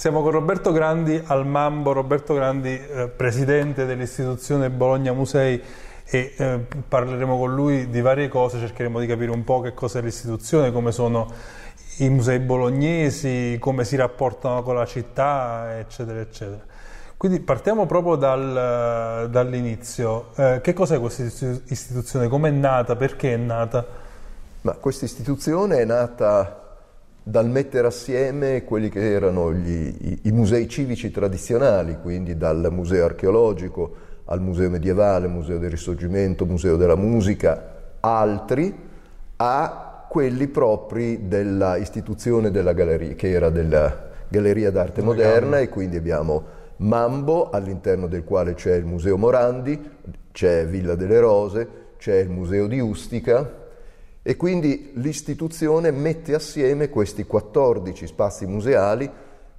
Siamo con Roberto Grandi al Mambo, Roberto Grandi, eh, presidente dell'istituzione Bologna Musei e eh, parleremo con lui di varie cose, cercheremo di capire un po' che cos'è l'istituzione, come sono i musei bolognesi, come si rapportano con la città, eccetera, eccetera. Quindi partiamo proprio dal, dall'inizio. Eh, che cos'è questa istituzione? Come è nata? Perché è nata? Ma questa istituzione è nata dal mettere assieme quelli che erano gli, i, i, musei civici tradizionali, quindi dal museo archeologico al museo medievale, museo del risorgimento, museo della musica, altri, a quelli propri dell'istituzione della galleria, che era della Galleria d'Arte Moderna e quindi abbiamo Mambo, all'interno del quale c'è il Museo Morandi, c'è Villa delle Rose, c'è il Museo di Ustica, e quindi l'istituzione mette assieme questi 14 spazi museali,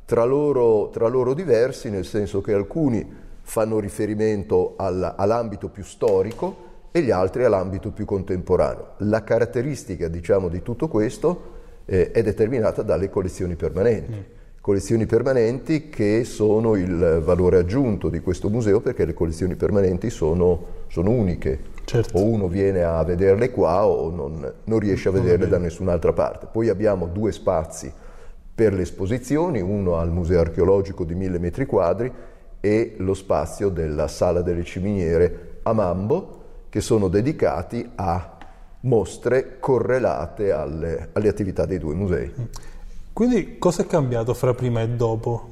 tra loro, tra loro diversi, nel senso che alcuni fanno riferimento al, all'ambito più storico e gli altri all'ambito più contemporaneo. La caratteristica, diciamo, di tutto questo eh, è determinata dalle collezioni permanenti. Mm. Collezioni permanenti che sono il valore aggiunto di questo museo perché le collezioni permanenti sono, sono uniche Certo. O uno viene a vederle qua o non, non riesce a vederle da nessun'altra parte. Poi abbiamo due spazi per le esposizioni, uno al Museo archeologico di mille metri quadri e lo spazio della Sala delle Ciminiere a Mambo, che sono dedicati a mostre correlate alle, alle attività dei due musei. Quindi cosa è cambiato fra prima e dopo?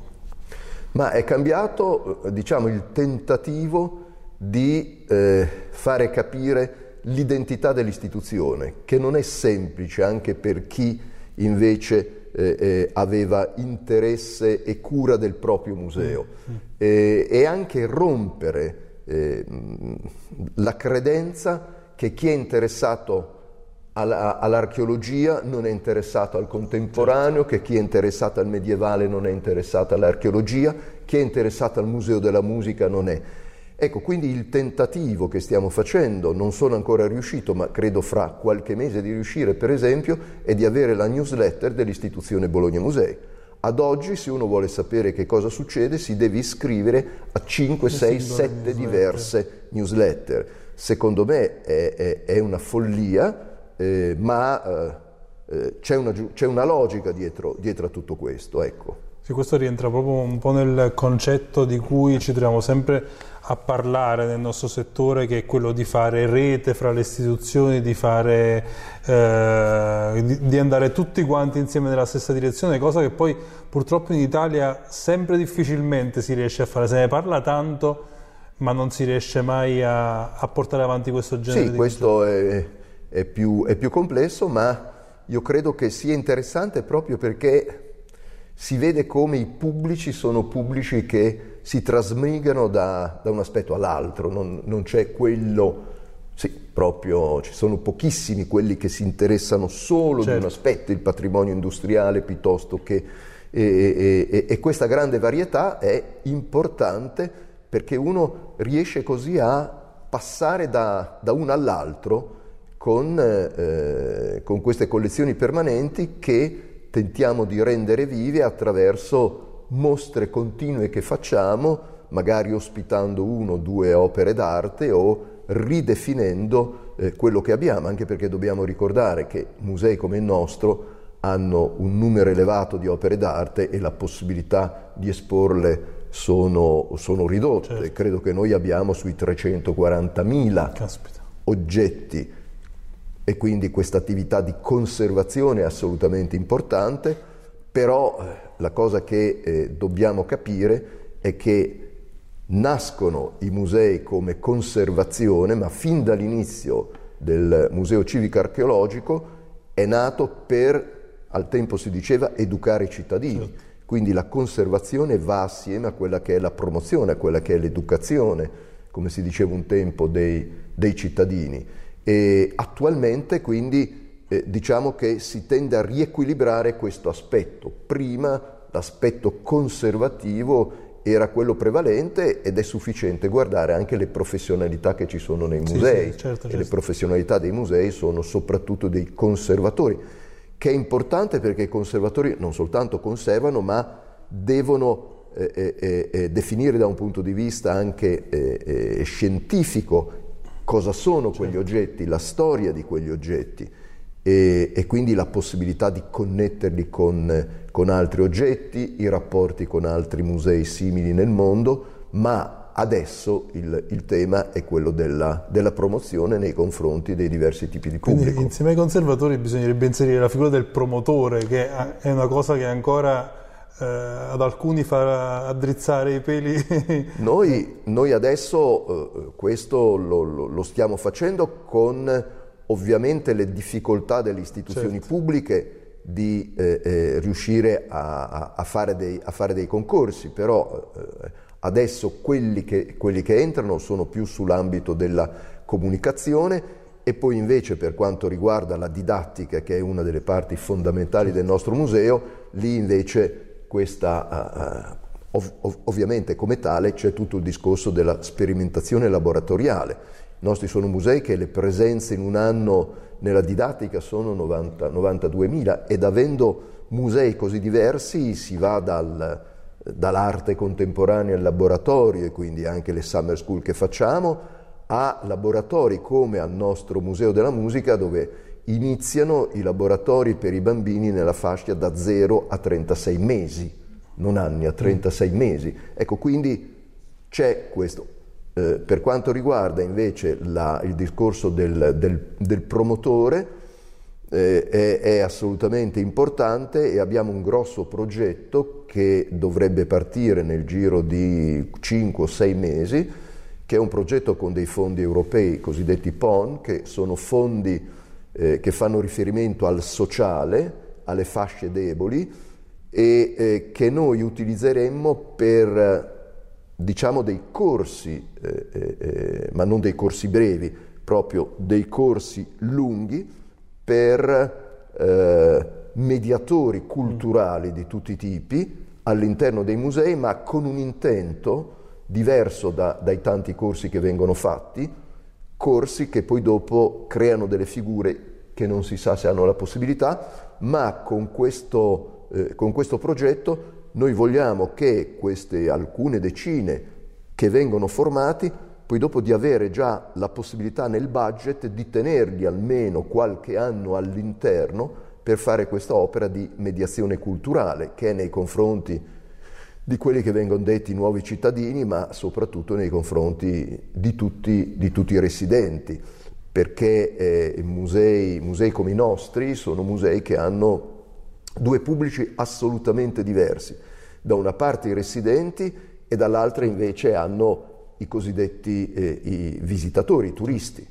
Ma è cambiato, diciamo, il tentativo di eh, fare capire l'identità dell'istituzione, che non è semplice anche per chi invece eh, eh, aveva interesse e cura del proprio museo, mm. eh, e anche rompere eh, la credenza che chi è interessato all'archeologia non è interessato al contemporaneo, che chi è interessato al medievale non è interessato all'archeologia, chi è interessato al museo della musica non è. Ecco, quindi il tentativo che stiamo facendo, non sono ancora riuscito, ma credo fra qualche mese di riuscire, per esempio, è di avere la newsletter dell'istituzione Bologna Musei. Ad oggi, se uno vuole sapere che cosa succede, si deve iscrivere a 5, 6, 7 diverse newsletter. Secondo me è, è, è una follia, eh, ma eh, eh c'è, una, c'è, una, logica dietro, dietro a tutto questo. Ecco. Sì, questo rientra proprio un po' nel concetto di cui ci troviamo sempre a parlare nel nostro settore che è quello di fare rete fra le istituzioni, di, fare, eh, di, di, andare tutti quanti insieme nella stessa direzione, cosa che poi purtroppo in Italia sempre difficilmente si riesce a fare, se ne parla tanto ma non si riesce mai a, a portare avanti questo genere sì, di questo è, è, più, è più complesso, ma io credo che sia interessante proprio perché si vede come i pubblici sono pubblici che si trasmigano da, da un aspetto all'altro, non, non, c'è quello, sì, proprio ci sono pochissimi quelli che si interessano solo certo. di un certo. aspetto, il patrimonio industriale piuttosto che... E, e, e, e questa grande varietà è importante perché uno riesce così a passare da, da uno all'altro con, eh, con queste collezioni permanenti che tentiamo di rendere vive attraverso mostre continue che facciamo, magari ospitando uno o due opere d'arte o ridefinendo eh, quello che abbiamo, anche perché dobbiamo ricordare che musei come il nostro hanno un numero elevato di opere d'arte e la possibilità di esporle sono, sono ridotte. Certo. Credo che noi abbiamo sui 340.000 Caspita. oggetti e quindi questa attività di conservazione è assolutamente importante, però eh, la cosa che eh, dobbiamo capire è che nascono i musei come conservazione, ma fin dall'inizio del Museo Civico Archeologico è nato per, al tempo si diceva, educare i cittadini. Sì. Quindi la conservazione va assieme a quella che è la promozione, a quella che è l'educazione, come si diceva un tempo, dei, dei cittadini. E attualmente quindi eh, diciamo che si tende a riequilibrare questo aspetto. Prima l'aspetto conservativo era quello prevalente ed è sufficiente guardare anche le professionalità che ci sono nei musei. Sì, sì, certo, certo. E le professionalità dei musei sono soprattutto dei conservatori, che è importante perché i conservatori non soltanto conservano, ma devono eh, eh, eh, definire da un punto di vista anche eh, eh, scientifico cosa sono quegli certo. oggetti, la storia di quegli oggetti e, e quindi la possibilità di connetterli con, con altri oggetti, i rapporti con altri musei simili nel mondo, ma Adesso il, il, tema è quello della, della, promozione nei confronti dei diversi tipi di pubblico. Quindi insieme ai conservatori bisognerebbe inserire la figura del promotore, che è una cosa che ancora eh, ad alcuni fa addrizzare i peli. noi, noi, adesso eh, questo lo, lo, lo, stiamo facendo con ovviamente le difficoltà delle istituzioni certo. pubbliche di eh, eh riuscire a, a, fare dei, a, fare dei, concorsi, però eh, Adesso quelli che, quelli che entrano sono più sull'ambito della comunicazione e poi invece per quanto riguarda la didattica, che è una delle parti fondamentali del nostro museo, lì invece questa, uh, ov- ovviamente come tale c'è tutto il discorso della sperimentazione laboratoriale. I nostri sono musei che le presenze in un anno nella didattica sono 90, 92.000 ed avendo musei così diversi si va dal, dall'arte contemporanea al laboratorio e quindi anche le summer school che facciamo, a laboratori come al nostro Museo della Musica dove iniziano i laboratori per i bambini nella fascia da 0 a 36 mesi, non anni, a 36 mesi. Ecco, quindi c'è questo. Eh, per quanto riguarda invece la, il discorso del, del, del promotore, eh, è, è, assolutamente importante e abbiamo un grosso progetto che dovrebbe partire nel giro di 5 o 6 mesi, che è un progetto con dei fondi europei cosiddetti PON, che sono fondi eh, che fanno riferimento al sociale, alle fasce deboli e eh, che noi utilizzeremmo per diciamo dei corsi, eh, eh, eh, ma non dei corsi brevi, proprio dei corsi lunghi per eh, mediatori culturali di tutti i tipi all'interno dei musei, ma con un intento diverso da, dai tanti corsi che vengono fatti, corsi che poi dopo creano delle figure che non si sa se hanno la possibilità, ma con questo, eh, con questo progetto noi vogliamo che queste alcune decine che vengono formati poi dopo di avere già la possibilità nel budget di tenerli almeno qualche anno all'interno per fare questa opera di mediazione culturale che è nei confronti di quelli che vengono detti nuovi cittadini, ma soprattutto nei confronti di tutti, di tutti i residenti, perché eh, musei, musei come i nostri sono musei che hanno due pubblici assolutamente diversi. Da una parte i residenti e dall'altra invece hanno i cosiddetti eh, i visitatori, i turisti.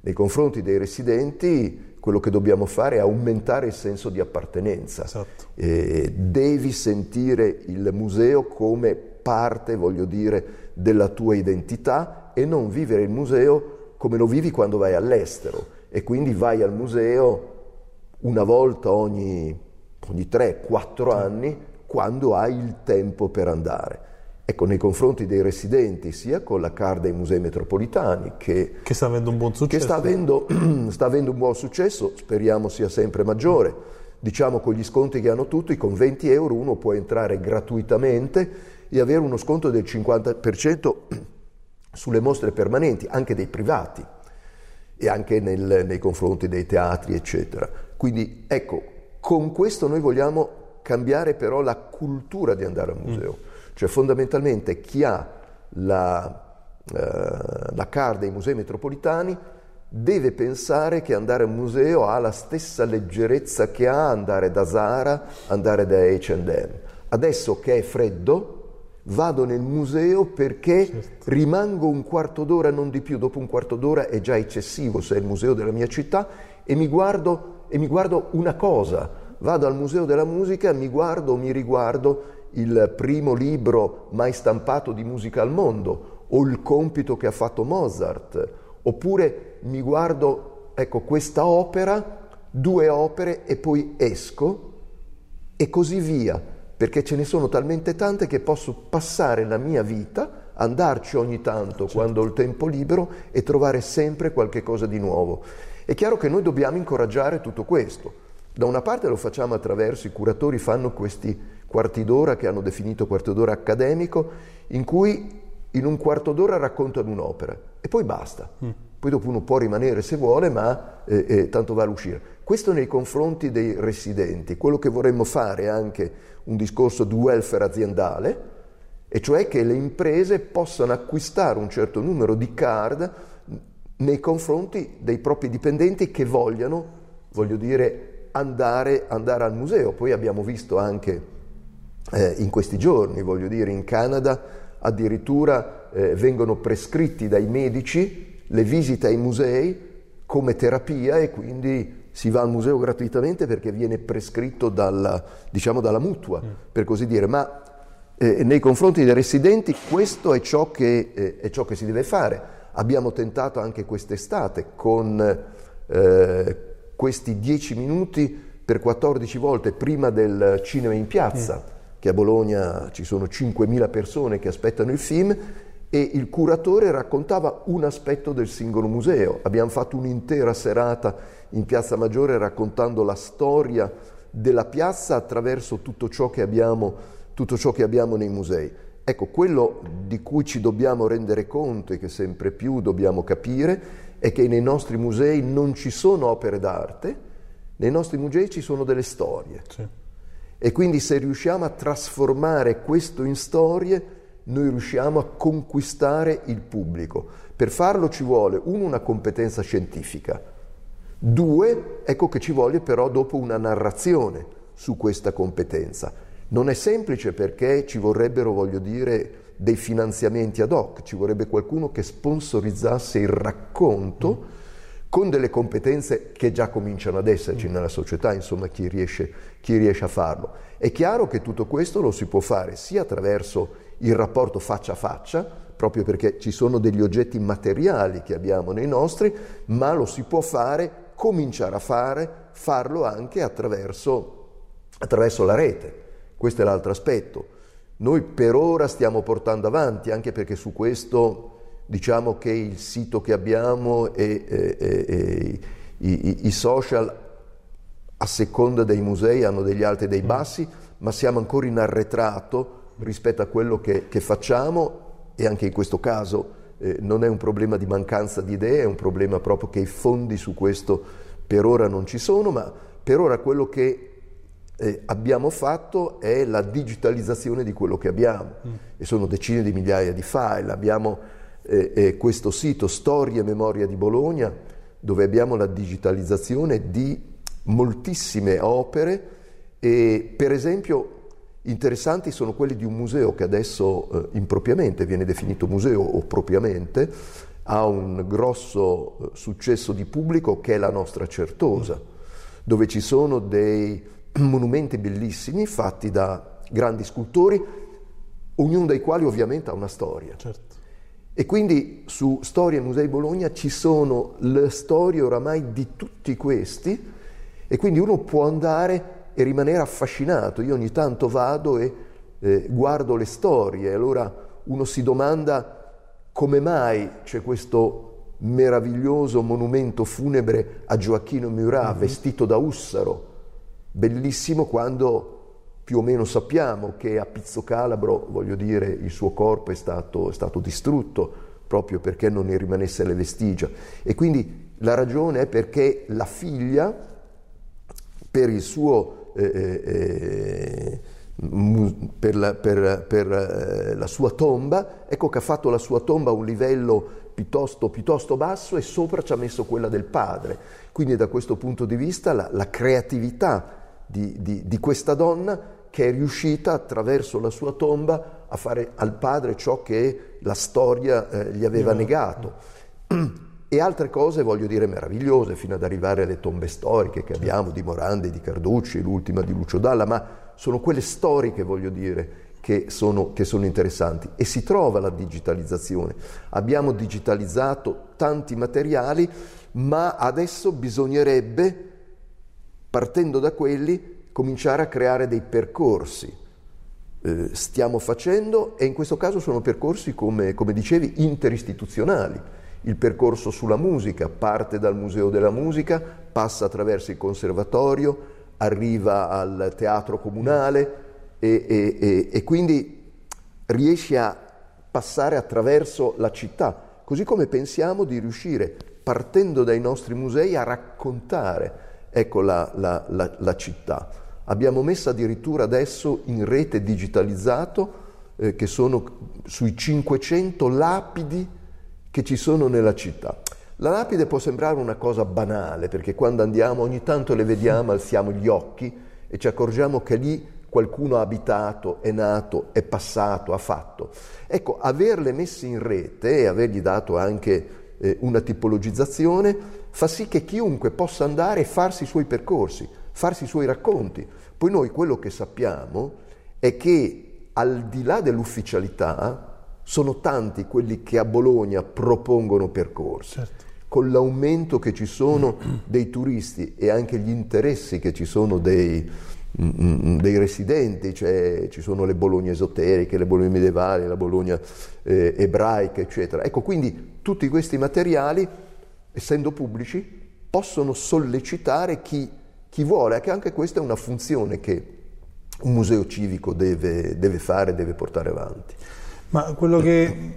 Nei confronti dei residenti quello che dobbiamo fare è aumentare il senso di appartenenza. Esatto. Eh, devi sentire il museo come parte, voglio dire, della tua identità e non vivere il museo come lo vivi quando vai all'estero e quindi vai al museo una volta ogni, ogni 3-4 anni quando hai il tempo per andare. Ecco, nei confronti dei residenti, sia con la CAR dei musei metropolitani, che, che sta avendo un buon successo. Che sta avendo, sta avendo un buon successo, speriamo sia sempre maggiore. Diciamo con gli sconti che hanno tutti, con 20 euro uno può entrare gratuitamente e avere uno sconto del 50% sulle mostre permanenti, anche dei privati e anche nel, nei confronti dei teatri, eccetera. Quindi ecco, con questo noi vogliamo cambiare però la cultura di andare al museo. Mm cioè fondamentalmente chi ha la, eh, la card dei musei metropolitani deve pensare che andare al museo ha la stessa leggerezza che ha andare da Zara, andare da H&M. Adesso che è freddo, vado nel museo perché certo. rimango un quarto d'ora, non di più, dopo un quarto d'ora è già eccessivo se è il museo della mia città e mi guardo, e mi guardo una cosa, vado al museo della musica, mi guardo, mi riguardo il primo libro mai stampato di musica al mondo o il compito che ha fatto Mozart, oppure mi guardo, ecco, questa opera, due opere e poi esco e così via, perché ce ne sono talmente tante che posso passare la mia vita, andarci ogni tanto certo. quando ho il tempo libero e trovare sempre qualche cosa di nuovo. È chiaro che noi dobbiamo incoraggiare tutto questo. Da una parte lo facciamo attraverso i curatori fanno questi quarti d'ora che hanno definito quarto d'ora accademico, in cui in un quarto d'ora raccontano un'opera e poi basta. Mm. Poi dopo uno può rimanere se vuole, ma eh, eh, tanto vale uscire. Questo nei confronti dei residenti. Quello che vorremmo fare è anche un discorso di welfare aziendale, e cioè che le imprese possano acquistare un certo numero di card nei confronti dei propri dipendenti che vogliano, voglio dire, andare, andare al museo. Poi abbiamo visto anche eh, in questi giorni, voglio dire, in Canada addirittura eh, vengono prescritti dai medici le visite ai musei come terapia e quindi si va al museo gratuitamente perché viene prescritto dalla, diciamo, dalla mutua, mm. per così dire. Ma eh, nei confronti dei residenti questo è ciò, che, eh, è ciò, che, si deve fare. Abbiamo tentato anche quest'estate con eh, questi 10 minuti per 14 volte prima del cinema in piazza, mm. che a Bologna ci sono 5.000 persone che aspettano il film e il curatore raccontava un aspetto del singolo museo. Abbiamo fatto un'intera serata in Piazza Maggiore raccontando la storia della piazza attraverso tutto ciò che abbiamo tutto ciò che abbiamo nei musei. Ecco, quello di cui ci dobbiamo rendere conto e che sempre più dobbiamo capire è che nei nostri musei non ci sono opere d'arte, nei nostri musei ci sono delle storie. Sì. E quindi se riusciamo a trasformare questo in storie, noi riusciamo a conquistare il pubblico. Per farlo ci vuole, uno, una competenza scientifica, due, ecco che ci vuole però dopo una narrazione su questa competenza. Non è semplice perché ci vorrebbero, voglio dire, dei finanziamenti ad hoc, ci vorrebbe qualcuno che sponsorizzasse il racconto mm. con delle competenze che già cominciano ad esserci mm. nella società, insomma chi riesce, chi riesce a farlo. È chiaro che tutto questo lo si può fare sia attraverso il rapporto faccia a faccia, proprio perché ci sono degli oggetti materiali che abbiamo nei nostri, ma lo si può fare, cominciare a fare, farlo anche attraverso, attraverso la rete. Questo è l'altro aspetto. Noi per ora stiamo portando avanti, anche perché su questo diciamo che il sito che abbiamo e, e, e i, i, social a seconda dei musei hanno degli alti e dei bassi, ma siamo ancora in arretrato rispetto a quello che, che facciamo e anche in questo caso eh, non è un problema di mancanza di idee, è un problema proprio che i fondi su questo per ora non ci sono, ma per ora quello che eh, abbiamo fatto è la digitalizzazione di quello che abbiamo mm. e sono decine di migliaia di file. Abbiamo eh, eh, questo sito Storia e Memoria di Bologna dove abbiamo la digitalizzazione di moltissime opere e per esempio interessanti sono quelli di un museo che adesso eh, impropriamente viene definito museo o propriamente ha un grosso eh, successo di pubblico che è la nostra Certosa, dove ci sono dei monumenti bellissimi fatti da grandi scultori, ognuno dei quali ovviamente ha una storia. Certo. E quindi su Storia e Musei Bologna ci sono le storie oramai di tutti questi e quindi uno può andare e rimanere affascinato. Io ogni tanto vado e eh, guardo le storie e allora uno si domanda come mai c'è questo meraviglioso monumento funebre a Gioacchino Murat mm-hmm. vestito da Ussaro bellissimo quando più o meno sappiamo che a Pizzo Calabro, voglio dire, il suo corpo è stato, è stato distrutto proprio perché non ne rimanesse le vestigia. E quindi la ragione è perché la figlia, per il suo... Eh, eh, eh per, la, per, per eh, la, sua tomba, ecco che ha fatto la sua tomba a un livello piuttosto, piuttosto, basso e sopra ci ha messo quella del padre. Quindi da questo punto di vista la, la creatività di, di, di questa donna che è riuscita attraverso la sua tomba a fare al padre ciò che la storia eh, gli aveva negato. E altre cose, voglio dire, meravigliose, fino ad arrivare alle tombe storiche che certo. abbiamo di Morandi, di Carducci, l'ultima di Lucio Dalla, ma sono quelle storiche, voglio dire, che sono, che sono interessanti. E si trova la digitalizzazione. Abbiamo digitalizzato tanti materiali, ma adesso bisognerebbe partendo da quelli cominciare a creare dei percorsi. Eh, stiamo facendo e in questo caso sono percorsi, come, come dicevi, interistituzionali. Il percorso sulla musica parte dal Museo della Musica, passa attraverso il Conservatorio, arriva al Teatro Comunale e, e, e, e quindi riesci a passare attraverso la città, così come pensiamo di riuscire, partendo dai nostri musei, a raccontare ecco, la, la, la, la città. Abbiamo messo addirittura adesso in rete digitalizzato eh, che sono sui 500 lapidi che ci sono nella città. La lapide può sembrare una cosa banale perché quando andiamo ogni tanto le vediamo, alziamo gli occhi e ci accorgiamo che lì qualcuno ha abitato, è nato, è passato, ha fatto. Ecco, averle messe in rete e avergli dato anche eh, una tipologizzazione fa sì che chiunque possa andare e farsi i suoi percorsi, farsi i suoi racconti. Poi noi quello che sappiamo è che al di là dell'ufficialità sono tanti quelli che a Bologna propongono percorsi. Certo. Con l'aumento che ci sono dei turisti e anche gli interessi che ci sono dei, Mm, mm, dei residenti, cioè ci sono le Bologne esoteriche, le Bologne medievali, la Bologna eh, ebraica, eccetera. Ecco, quindi tutti questi materiali, essendo pubblici, possono sollecitare chi, chi vuole, che anche questa è una funzione che un museo civico deve, deve fare, deve portare avanti. Ma quello che,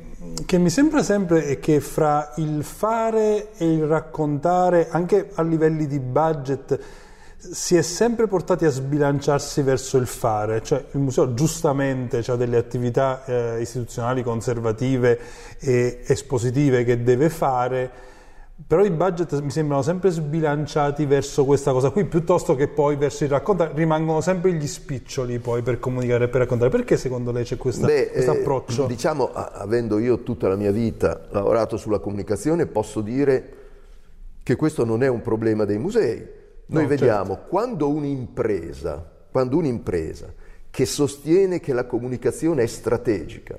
che, mi sembra sempre è che fra il fare e il raccontare, anche a livelli di budget, si è sempre portati a sbilanciarsi verso il fare, cioè il museo giustamente ha delle attività eh, istituzionali conservative e espositive che deve fare, però i budget mi sembrano sempre sbilanciati verso questa cosa qui, piuttosto che poi verso il raccontare, rimangono sempre gli spiccioli poi per comunicare e per raccontare. Perché secondo lei c'è questo approccio? Eh, diciamo, avendo io tutta la mia vita lavorato sulla comunicazione, posso dire che questo non è un problema dei musei noi no, vediamo certo. quando un'impresa, quando un'impresa che sostiene che la comunicazione è strategica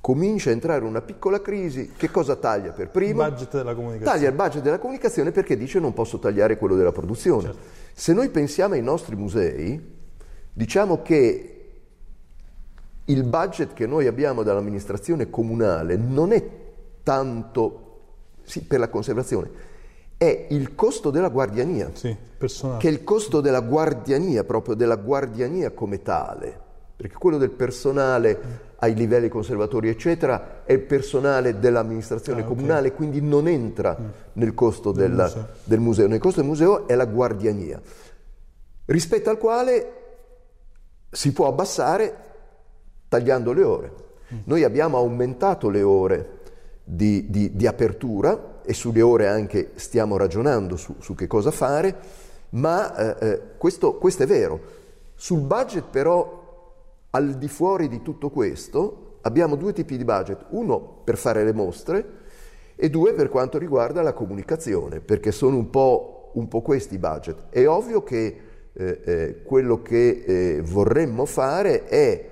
comincia a entrare una piccola crisi, che cosa taglia per primo? Il budget della comunicazione. Taglia il budget della comunicazione perché dice non posso tagliare quello della produzione. Certo. Se noi pensiamo ai nostri musei, diciamo che il budget che noi abbiamo dall'amministrazione comunale non è tanto sì, per la conservazione, è il costo della guardiania, sì, che è il costo della guardiania, proprio della guardiania come tale, perché quello del personale ai livelli conservatori, eccetera, è il personale dell'amministrazione ah, comunale, okay. quindi non entra mm. nel costo del, del, museo. del museo. Nel costo del museo è la guardiania, rispetto al quale si può abbassare tagliando le ore. Mm. Noi abbiamo aumentato le ore di, di, di apertura, e sulle ore anche stiamo ragionando su, su che cosa fare, ma eh, eh, questo, questo è vero. Sul budget però, al di fuori di tutto questo, abbiamo due tipi di budget, uno per fare le mostre e due per quanto riguarda la comunicazione, perché sono un po', un po questi i budget. È ovvio che eh, eh, quello che eh, vorremmo fare è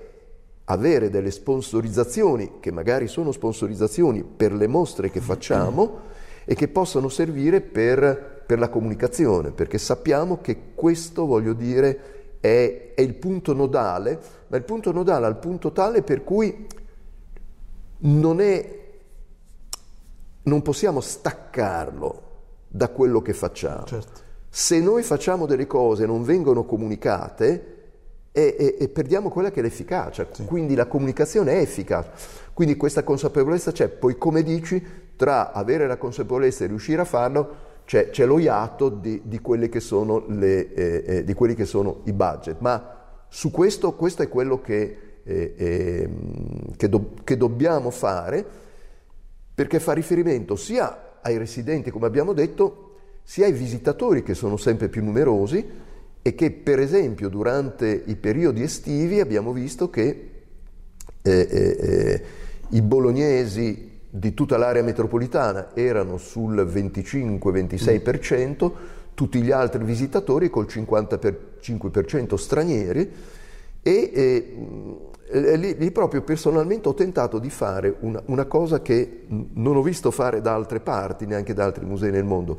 avere delle sponsorizzazioni, che magari sono sponsorizzazioni per le mostre che facciamo, e che possono servire per, per la comunicazione, perché sappiamo che questo, voglio dire, è, è il punto nodale, ma il punto nodale al punto tale per cui non è non possiamo staccarlo da quello che facciamo. Certo. Se noi facciamo delle cose e non vengono comunicate, e, e, e, perdiamo quella che è l'efficacia. Sì. Quindi la comunicazione è efficace. Quindi questa consapevolezza c'è. Poi, come dici, tra avere la consapevolezza e riuscire a farlo c'è, c'è lo iato di, di, le, eh, eh, di, quelli che sono i budget. Ma su questo, questo è quello che, eh, ehm, che, do, che dobbiamo fare perché fa riferimento sia ai residenti, come abbiamo detto, sia ai visitatori che sono sempre più numerosi e che per esempio durante i periodi estivi abbiamo visto che eh, eh, eh i bolognesi di tutta l'area metropolitana erano sul 25-26%, tutti gli altri visitatori col 55% stranieri e, e lì, lì, proprio personalmente ho tentato di fare una, una, cosa che non ho visto fare da altre parti, neanche da altri musei nel mondo,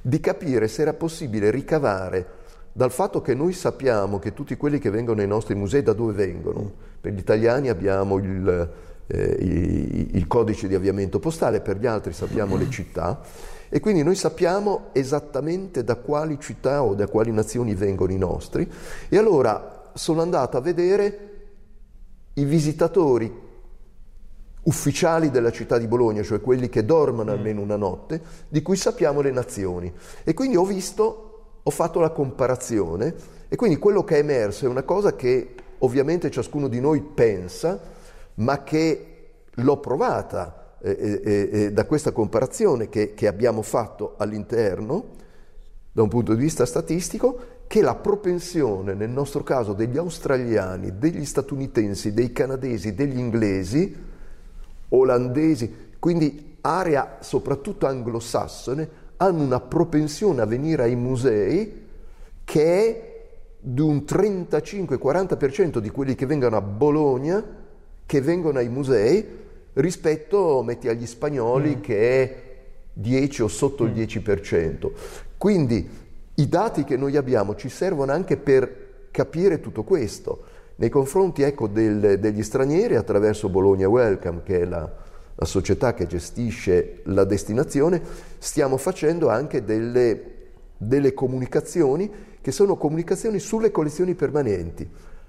di capire se era possibile ricavare dal fatto che noi sappiamo che tutti quelli che vengono nei nostri musei da dove vengono. Per gli italiani abbiamo il, eh, il, il codice di avviamento postale, per gli altri sappiamo le città e quindi noi sappiamo esattamente da quali città o da quali nazioni vengono i nostri e allora sono andato a vedere i visitatori ufficiali della città di Bologna, cioè quelli che dormono mm. almeno una notte, di cui sappiamo le nazioni. E quindi ho visto, ho fatto la comparazione e quindi quello che è emerso è una cosa che ovviamente ciascuno di noi pensa, ma che l'ho provata eh, eh, eh, da questa comparazione che, che abbiamo fatto all'interno, da un punto di vista statistico, che la propensione, nel nostro caso, degli australiani, degli statunitensi, dei canadesi, degli inglesi, olandesi, quindi area soprattutto anglosassone, hanno una propensione a venire ai musei che è di un 35-40% di quelli che vengono a Bologna, che vengono ai musei, rispetto, metti, agli spagnoli mm. che è 10 o sotto mm. il 10%. Quindi i dati che noi abbiamo ci servono anche per capire tutto questo. Nei confronti ecco, del, degli stranieri, attraverso Bologna Welcome, che è la, la, società che gestisce la destinazione, stiamo facendo anche delle, delle comunicazioni che sono comunicazioni sulle collezioni permanenti.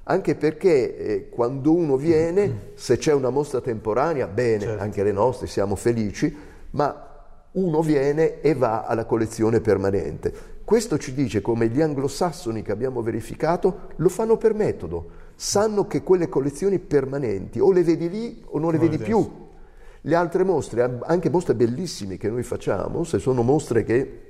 Anche perché eh, quando uno viene, se c'è una mostra temporanea, bene, certo. anche le nostre siamo felici, ma uno viene e va alla collezione permanente. Questo ci dice come gli anglosassoni che abbiamo verificato lo fanno per metodo, sanno che quelle collezioni permanenti o le vedi lì o non le vedi più. Le altre mostre, anche mostre bellissime che noi facciamo, se sono mostre che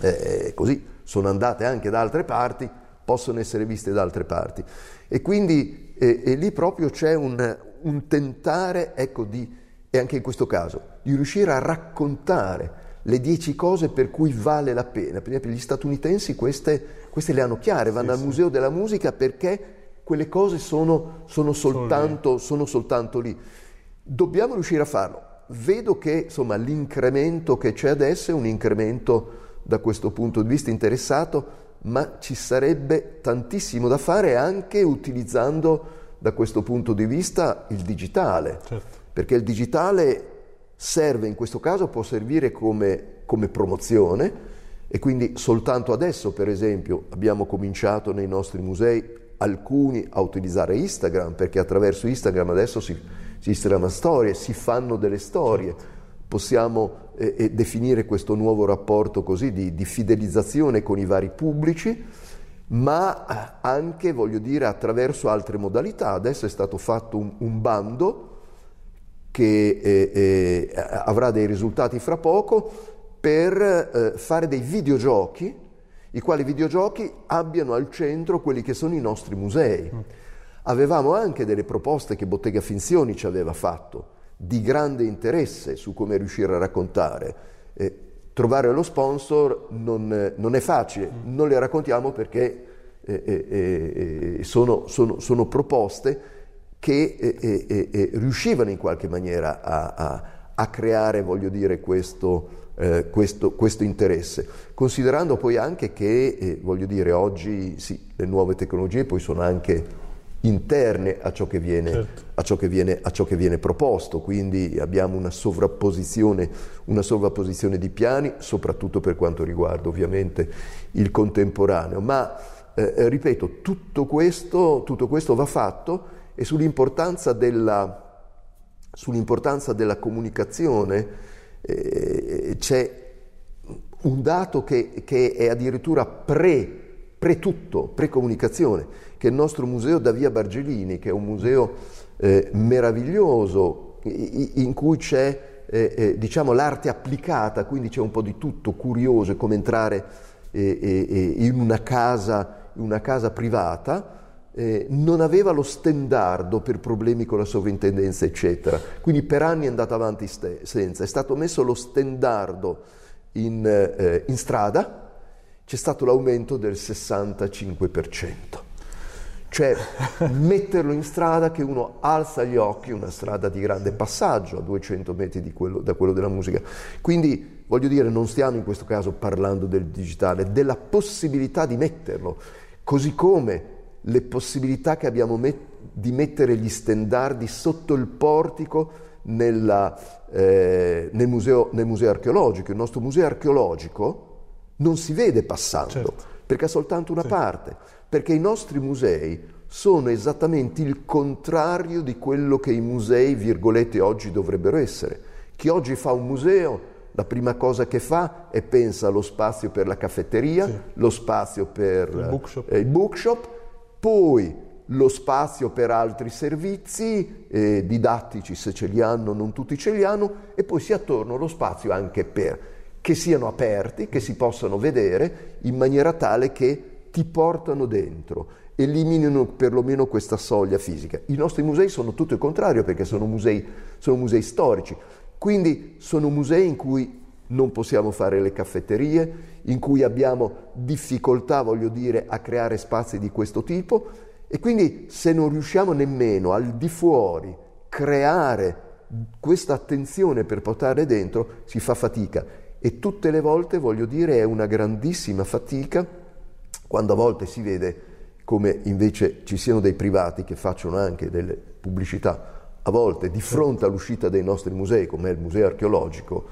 eh, così sono andate anche da altre parti, possono essere viste da altre parti. E quindi eh, e lì proprio c'è un, un tentare, ecco, di, e anche in questo caso, di riuscire a raccontare le dieci cose per cui vale la pena. Per esempio gli statunitensi queste, queste le hanno chiare, vanno sì, al sì. Museo della Musica perché quelle cose sono, sono, soltanto, sono, soltanto, lì. Dobbiamo riuscire a farlo. Vedo che insomma, l'incremento che c'è adesso è un incremento da questo punto di vista interessato, ma ci sarebbe tantissimo da fare anche utilizzando da questo punto di vista il digitale, certo. perché il digitale serve in questo caso, può servire come, come promozione e quindi soltanto adesso, per esempio, abbiamo cominciato nei nostri musei alcuni a utilizzare Instagram, perché attraverso Instagram adesso si, si scrivono storie, si fanno delle storie. Possiamo eh, eh, definire questo nuovo rapporto così di, di, fidelizzazione con i vari pubblici, ma anche, voglio dire, attraverso altre modalità. Adesso è stato fatto un, un bando che eh, eh, avrà dei risultati fra poco per eh, fare dei videogiochi, i quali videogiochi abbiano al centro quelli che sono i nostri musei. Mm. Avevamo anche delle proposte che Bottega Finzioni ci aveva fatto, di grande interesse su come riuscire a raccontare. Eh, trovare lo sponsor non, non, è facile, non le raccontiamo perché eh, eh, eh, sono, sono, sono proposte che eh, eh, eh, riuscivano in qualche maniera a, a, a creare, voglio dire, questo, eh, questo, questo, interesse. Considerando poi anche che, eh, voglio dire, oggi sì, le nuove tecnologie poi sono anche interne a ciò, viene, certo. a, ciò viene, a ciò, che viene, proposto, quindi abbiamo una sovrapposizione, una sovrapposizione di piani, soprattutto per quanto riguarda ovviamente il contemporaneo. Ma, eh, ripeto, tutto questo, tutto questo va fatto e sull'importanza della, sull'importanza della comunicazione eh, c'è un dato che, che è addirittura pre, pre tutto, pre-comunicazione, che il nostro museo da Via Bargelini, che è un museo eh, meraviglioso in cui c'è eh, eh, diciamo l'arte applicata, quindi c'è un po' di tutto, curioso, è come entrare eh, eh, in una casa, una casa privata eh, non aveva lo stendardo per problemi con la sovrintendenza, eccetera. Quindi per anni è andato avanti ste- senza. È stato messo lo stendardo in, eh, in strada, c'è stato l'aumento del 65%. Cioè metterlo in strada che uno alza gli occhi, una strada di grande passaggio a 200 metri quello, da quello della musica. Quindi voglio dire, non stiamo in questo caso parlando del digitale, della possibilità di metterlo, così come le possibilità che abbiamo met- di mettere gli stendardi sotto il portico nella, eh, nel, museo, nel, museo, archeologico. Il nostro museo archeologico non si vede passando, certo. perché ha soltanto una sì. parte, perché i nostri musei sono esattamente il contrario di quello che i musei, virgolette, oggi dovrebbero essere. Chi oggi fa un museo, la prima cosa che fa è pensa allo spazio per la caffetteria, sì. lo spazio per il bookshop. Eh, il bookshop, poi lo spazio per altri servizi eh, didattici se ce li hanno, non tutti ce li hanno, e poi si attorno lo spazio anche per che siano aperti, che si possano vedere in maniera tale che ti portano dentro eliminino perlomeno questa soglia fisica. I nostri musei sono tutto il contrario perché sono musei, sono musei storici, quindi sono musei in cui non possiamo fare le caffetterie, in cui abbiamo difficoltà, voglio dire, a creare spazi di questo tipo. E quindi se non riusciamo nemmeno al di fuori creare questa attenzione per portare dentro, si fa fatica e tutte le volte, voglio dire, è una grandissima fatica quando a volte si vede come invece ci siano dei privati che facciano anche delle pubblicità, a volte di fronte all'uscita dei nostri musei, come il museo archeologico,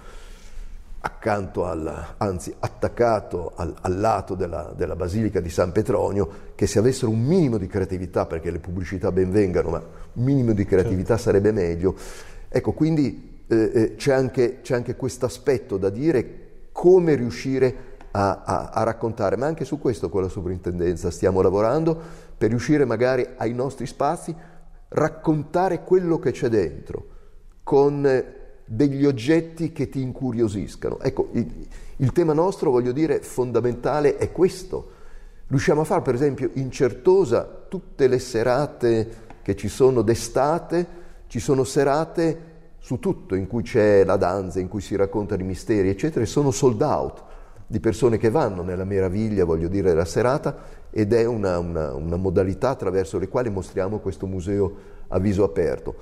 accanto al, anzi attaccato al, al lato della, della, Basilica di San Petronio, che se avessero un minimo di creatività, perché le pubblicità ben vengano, ma un minimo di creatività certo. sarebbe meglio. Ecco, quindi eh, eh c'è anche, anche questo aspetto da dire come riuscire a, a, a, raccontare, ma anche su questo con la sovrintendenza stiamo lavorando per riuscire magari ai nostri spazi raccontare quello che c'è dentro con degli oggetti che ti incuriosiscano. Ecco, il, il tema nostro, voglio dire, fondamentale è questo. Riusciamo a fare, per esempio, in Certosa tutte le serate che ci sono d'estate, ci sono serate su tutto, in cui c'è la danza, in cui si raccontano i misteri, eccetera, e sono sold out di persone che vanno nella meraviglia, voglio dire, della serata ed è una, una, una modalità attraverso le quali mostriamo questo museo a viso aperto.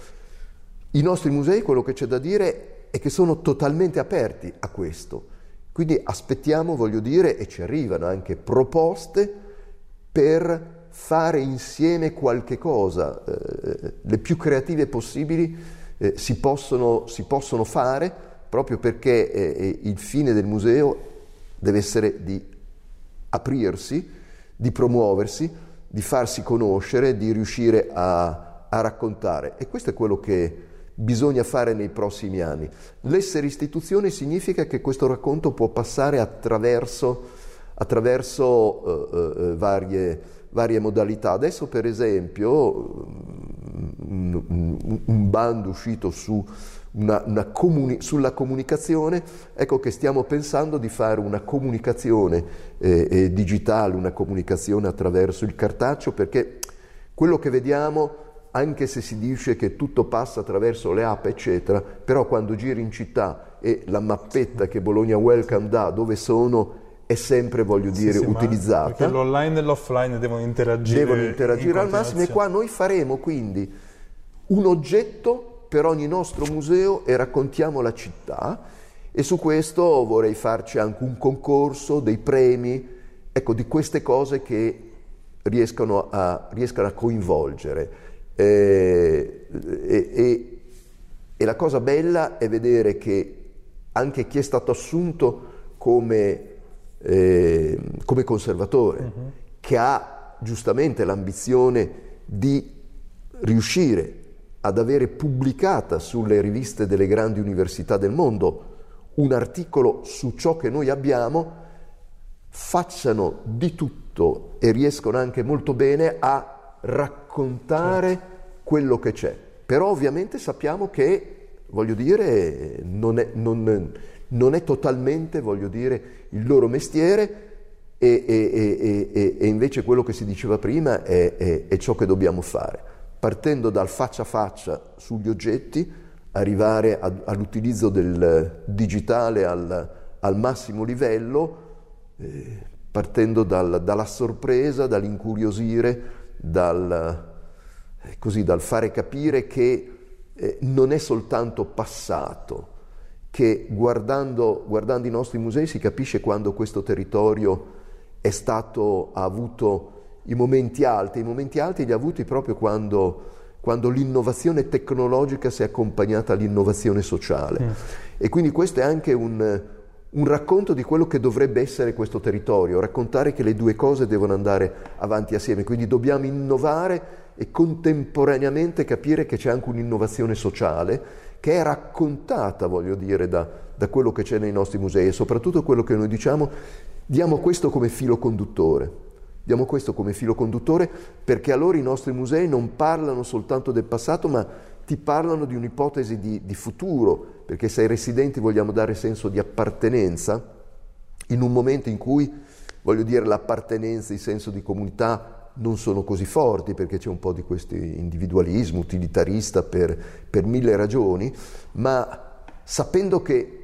I nostri musei, quello che c'è da dire è che sono totalmente aperti a questo, quindi aspettiamo, voglio dire, e ci arrivano anche proposte per fare insieme qualche cosa, eh, le più creative possibili eh, si, possono, si, possono, fare proprio perché eh, eh il fine del museo deve essere di aprirsi, di promuoversi, di farsi conoscere, di riuscire a, a raccontare. E questo è quello che bisogna fare nei prossimi anni. L'essere istituzione significa che questo racconto può passare attraverso, attraverso uh, uh, varie, varie, modalità. Adesso per esempio un, un, un bando uscito su una, una comuni- sulla comunicazione, ecco che stiamo pensando di fare una comunicazione eh, eh, digitale, una comunicazione attraverso il cartaceo, perché quello che vediamo, anche se si dice che tutto passa attraverso le app, eccetera, però quando giri in città e la mappetta che Bologna Welcome dà, dove sono è sempre, voglio dire, sì, sì, utilizzata. Perché l'online e l'offline devono interagire. Devono interagire al massimo e qua noi faremo quindi un oggetto per ogni nostro museo e raccontiamo la città e su questo vorrei farci anche un concorso, dei premi, ecco, di queste cose che riescano a, riescano a coinvolgere. Eh, e, e, e, la cosa bella è vedere che anche chi è stato assunto come, eh, come conservatore, uh-huh. che ha giustamente l'ambizione di riuscire ad avere pubblicata sulle riviste delle grandi università del mondo un articolo su ciò che noi abbiamo, facciano di tutto e riescono anche molto bene a raccontare certo. quello che c'è. Però ovviamente sappiamo che, voglio dire, non è, non, non è totalmente, voglio dire, il loro mestiere e, e, e, e invece quello che si diceva prima è, è, è ciò che dobbiamo fare. Partendo dal faccia a faccia sugli oggetti, arrivare a, all'utilizzo del digitale al, al massimo livello, eh, partendo dal, dalla sorpresa, dall'incuriosire, dal, eh, così, dal fare capire che eh, non è soltanto passato, che guardando, guardando i nostri musei si capisce quando questo territorio è stato, ha avuto i momenti alti, i momenti alti li ha avuti proprio quando, quando l'innovazione tecnologica si è accompagnata all'innovazione sociale. Mm. E quindi questo è anche un, un racconto di quello che dovrebbe essere questo territorio, raccontare che le due cose devono andare avanti assieme, quindi dobbiamo innovare e contemporaneamente capire che c'è anche un'innovazione sociale che è raccontata, voglio dire, da, da quello che c'è nei nostri musei e soprattutto quello che noi diciamo, diamo questo come filo conduttore. Diamo questo come filo conduttore perché allora i nostri musei non parlano soltanto del passato, ma ti parlano di un'ipotesi di, di futuro, perché se ai residenti vogliamo dare senso di appartenenza, in un momento in cui, voglio dire, l'appartenenza, il senso di comunità non sono così forti, perché c'è un po' di questo individualismo utilitarista per, per mille ragioni, ma sapendo che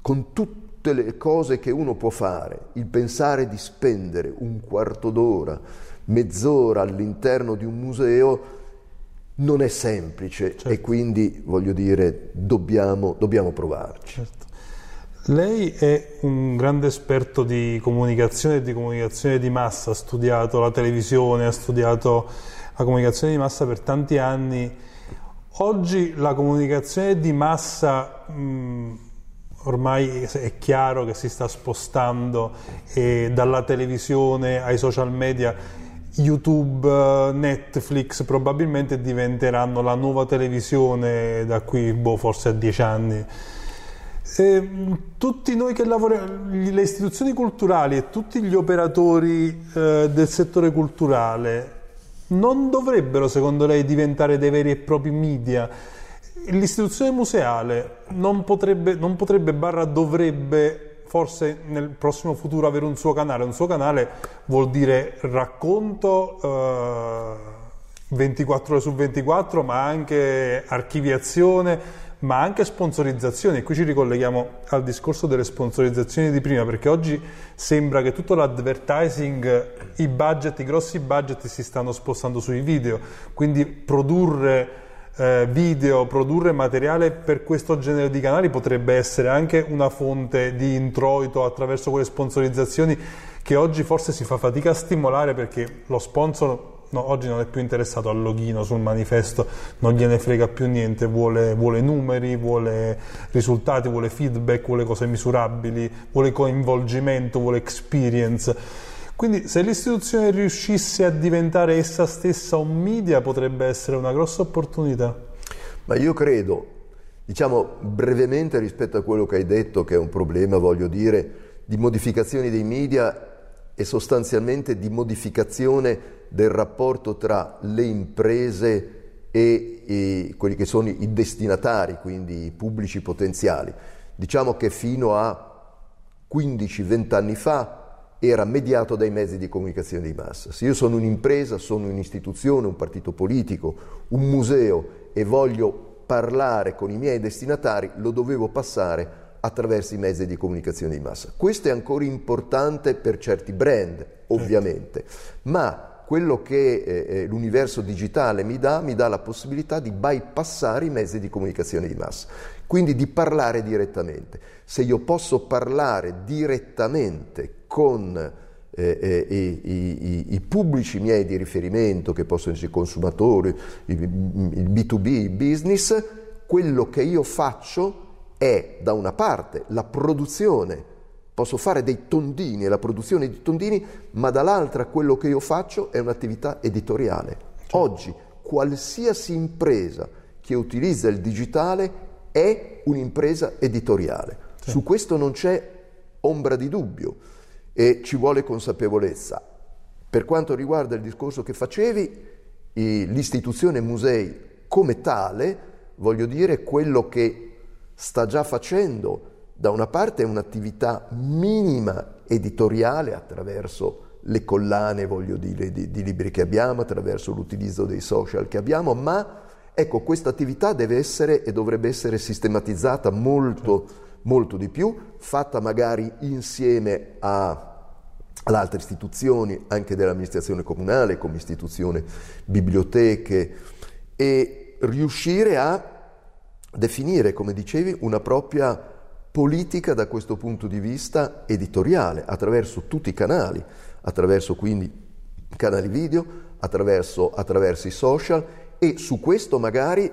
con tutte le cose che uno può fare, il pensare di spendere un quarto d'ora, mezz'ora all'interno di un museo, non è semplice certo. e quindi voglio dire dobbiamo, dobbiamo provarci. Certo. Lei è un grande esperto di comunicazione e di comunicazione di massa, ha studiato la televisione, ha studiato la comunicazione di massa per tanti anni. Oggi la comunicazione di massa mh, ormai è chiaro che si sta spostando eh, dalla televisione ai social media YouTube, Netflix probabilmente diventeranno la nuova televisione da qui, boh, forse a dieci anni. E tutti noi che lavoriamo, le istituzioni culturali e tutti gli operatori eh, del settore culturale non dovrebbero, secondo lei, diventare dei veri e propri media? L'istituzione museale non potrebbe, non potrebbe barra dovrebbe forse nel prossimo futuro avere un suo canale. Un suo canale vuol dire racconto eh, 24 ore su 24, ma anche archiviazione, ma anche sponsorizzazione. E qui ci ricolleghiamo al discorso delle sponsorizzazioni di prima, perché oggi sembra che tutto l'advertising, i budget, i grossi budget si stanno spostando sui video, quindi produrre eh, video, produrre materiale per questo genere di canali potrebbe essere anche una fonte di introito attraverso quelle sponsorizzazioni che oggi forse si fa fatica a stimolare perché lo sponsor no, oggi non è più interessato al login sul manifesto, non gliene frega più niente, vuole, vuole, numeri, vuole risultati, vuole feedback, vuole cose misurabili, vuole coinvolgimento, vuole experience. Quindi se l'istituzione riuscisse a diventare essa stessa un media potrebbe essere una grossa opportunità. Ma io credo, diciamo brevemente rispetto a quello che hai detto, che è un problema, voglio dire, di modificazioni dei media e sostanzialmente di modificazione del rapporto tra le imprese e, e quelli che sono i destinatari, quindi i pubblici potenziali. Diciamo che fino a 15-20 anni fa era mediato dai mezzi di comunicazione di massa. Se io sono un'impresa, sono un'istituzione, un partito politico, un museo e voglio parlare con i miei destinatari, lo dovevo passare attraverso i mezzi di comunicazione di massa. Questo è ancora importante per certi brand, ovviamente, certo. ma quello che eh, eh, l'universo digitale mi dà, mi dà la possibilità di bypassare i mezzi di comunicazione di massa, quindi di parlare direttamente. Se io posso parlare direttamente con eh, eh, i, i, i, pubblici miei di riferimento, che possono essere i consumatori, il, il B2B, il business, quello che io faccio è da una parte la produzione posso fare dei tondini e la produzione di tondini, ma dall'altra quello che io faccio è un'attività editoriale. Certo. Oggi qualsiasi impresa che utilizza il digitale è un'impresa editoriale. Certo. Su questo non c'è ombra di dubbio e ci vuole consapevolezza. Per quanto riguarda il discorso che facevi, l'istituzione musei come tale, voglio dire, quello che sta già facendo da una parte un'attività minima editoriale attraverso le collane, voglio dire, di, di libri che abbiamo, attraverso l'utilizzo dei social che abbiamo, ma ecco, questa attività deve essere e dovrebbe essere sistematizzata molto, molto di più, fatta magari insieme a, ad altre istituzioni, anche dell'amministrazione comunale, come istituzione biblioteche, e riuscire a definire, come dicevi, una propria politica da questo punto di vista editoriale, attraverso tutti i canali, attraverso quindi canali video, attraverso, attraverso i social e su questo magari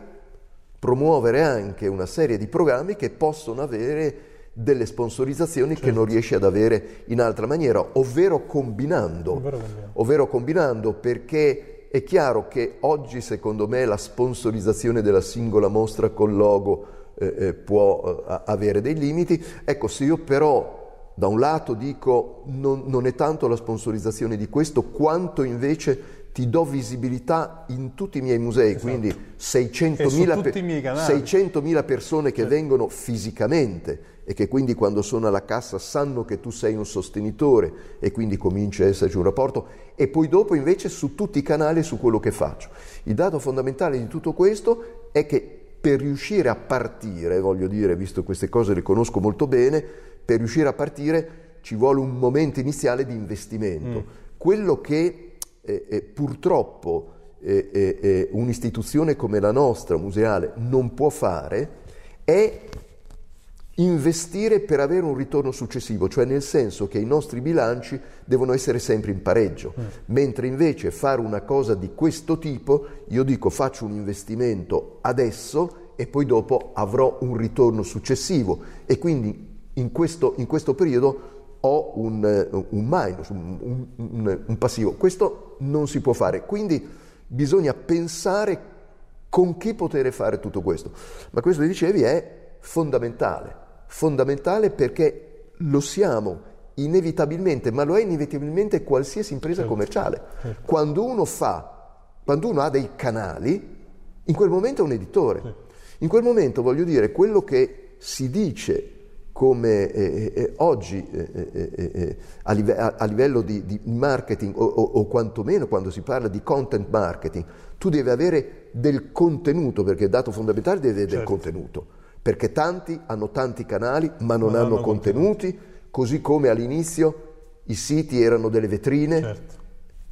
promuovere anche una serie di programmi che possono avere delle sponsorizzazioni certo. che non riesci ad avere in altra maniera, ovvero combinando, ovvero combinando. ovvero combinando perché è chiaro che oggi secondo me la sponsorizzazione della singola mostra col logo eh, eh, può eh, avere dei limiti. Ecco, se io però da un lato dico non, non, è tanto la sponsorizzazione di questo quanto invece ti do visibilità in tutti i miei musei, esatto. quindi 600.000, pe- 600.000 persone che certo. vengono fisicamente e che quindi quando sono alla cassa sanno che tu sei un sostenitore e quindi comincia a esserci un rapporto e poi dopo invece su tutti i canali su quello che faccio. Il dato fondamentale di tutto questo è che per riuscire a partire, voglio dire, visto queste cose le conosco molto bene, per riuscire a partire ci vuole un momento iniziale di investimento. Mm. Quello che eh, eh, purtroppo eh, eh, eh, un'istituzione come la nostra, museale, non può fare è investire per avere un ritorno successivo, cioè nel senso che i nostri bilanci devono essere sempre in pareggio, mm. mentre invece fare una cosa di questo tipo, io dico faccio un investimento adesso e poi dopo avrò un ritorno successivo e quindi in questo, in questo periodo ho un, un minus, un, un, un, passivo. Questo non si può fare, quindi bisogna pensare con chi poter fare tutto questo. Ma questo, dicevi, è fondamentale, fondamentale perché lo siamo inevitabilmente, ma lo è inevitabilmente qualsiasi impresa certo. commerciale. Certo. Quando uno fa, quando uno ha dei canali, in quel momento è un editore. Certo. In quel momento, voglio dire, quello che si dice come eh, eh, oggi eh, eh, eh, eh a, live- a, livello di, di marketing o, o, o, quantomeno quando si parla di content marketing, tu devi avere del contenuto, perché il dato fondamentale deve avere certo. del contenuto, perché tanti hanno tanti canali ma non, non hanno, hanno contenuti, contenuti, così come all'inizio i siti erano delle vetrine, certo.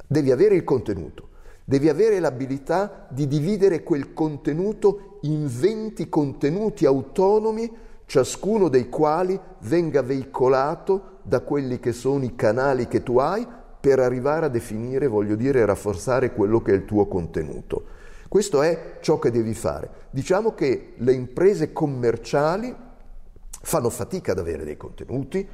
devi avere il contenuto. Devi avere l'abilità di dividere quel contenuto in 20 contenuti autonomi ciascuno dei quali venga veicolato da quelli che sono i canali che tu hai per arrivare a definire, voglio dire, rafforzare quello che è il tuo contenuto. Questo è ciò che devi fare. Diciamo che le imprese commerciali fanno fatica ad avere dei contenuti,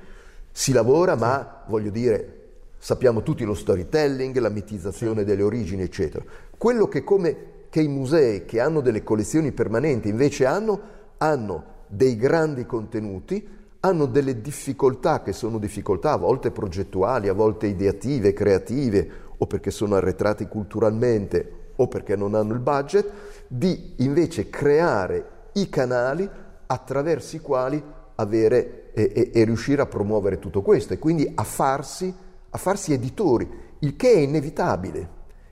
si lavora, ma voglio dire, sappiamo tutti lo storytelling, la mitizzazione delle origini, eccetera. Quello che come che i musei che hanno delle collezioni permanenti invece hanno, hanno dei grandi contenuti, hanno delle difficoltà che sono difficoltà a volte progettuali, a volte ideative, creative, o perché sono arretrati culturalmente o perché non hanno il budget, di invece creare i canali attraverso i quali avere e, e, e riuscire a promuovere tutto questo e quindi a farsi, a farsi editori, il che è inevitabile,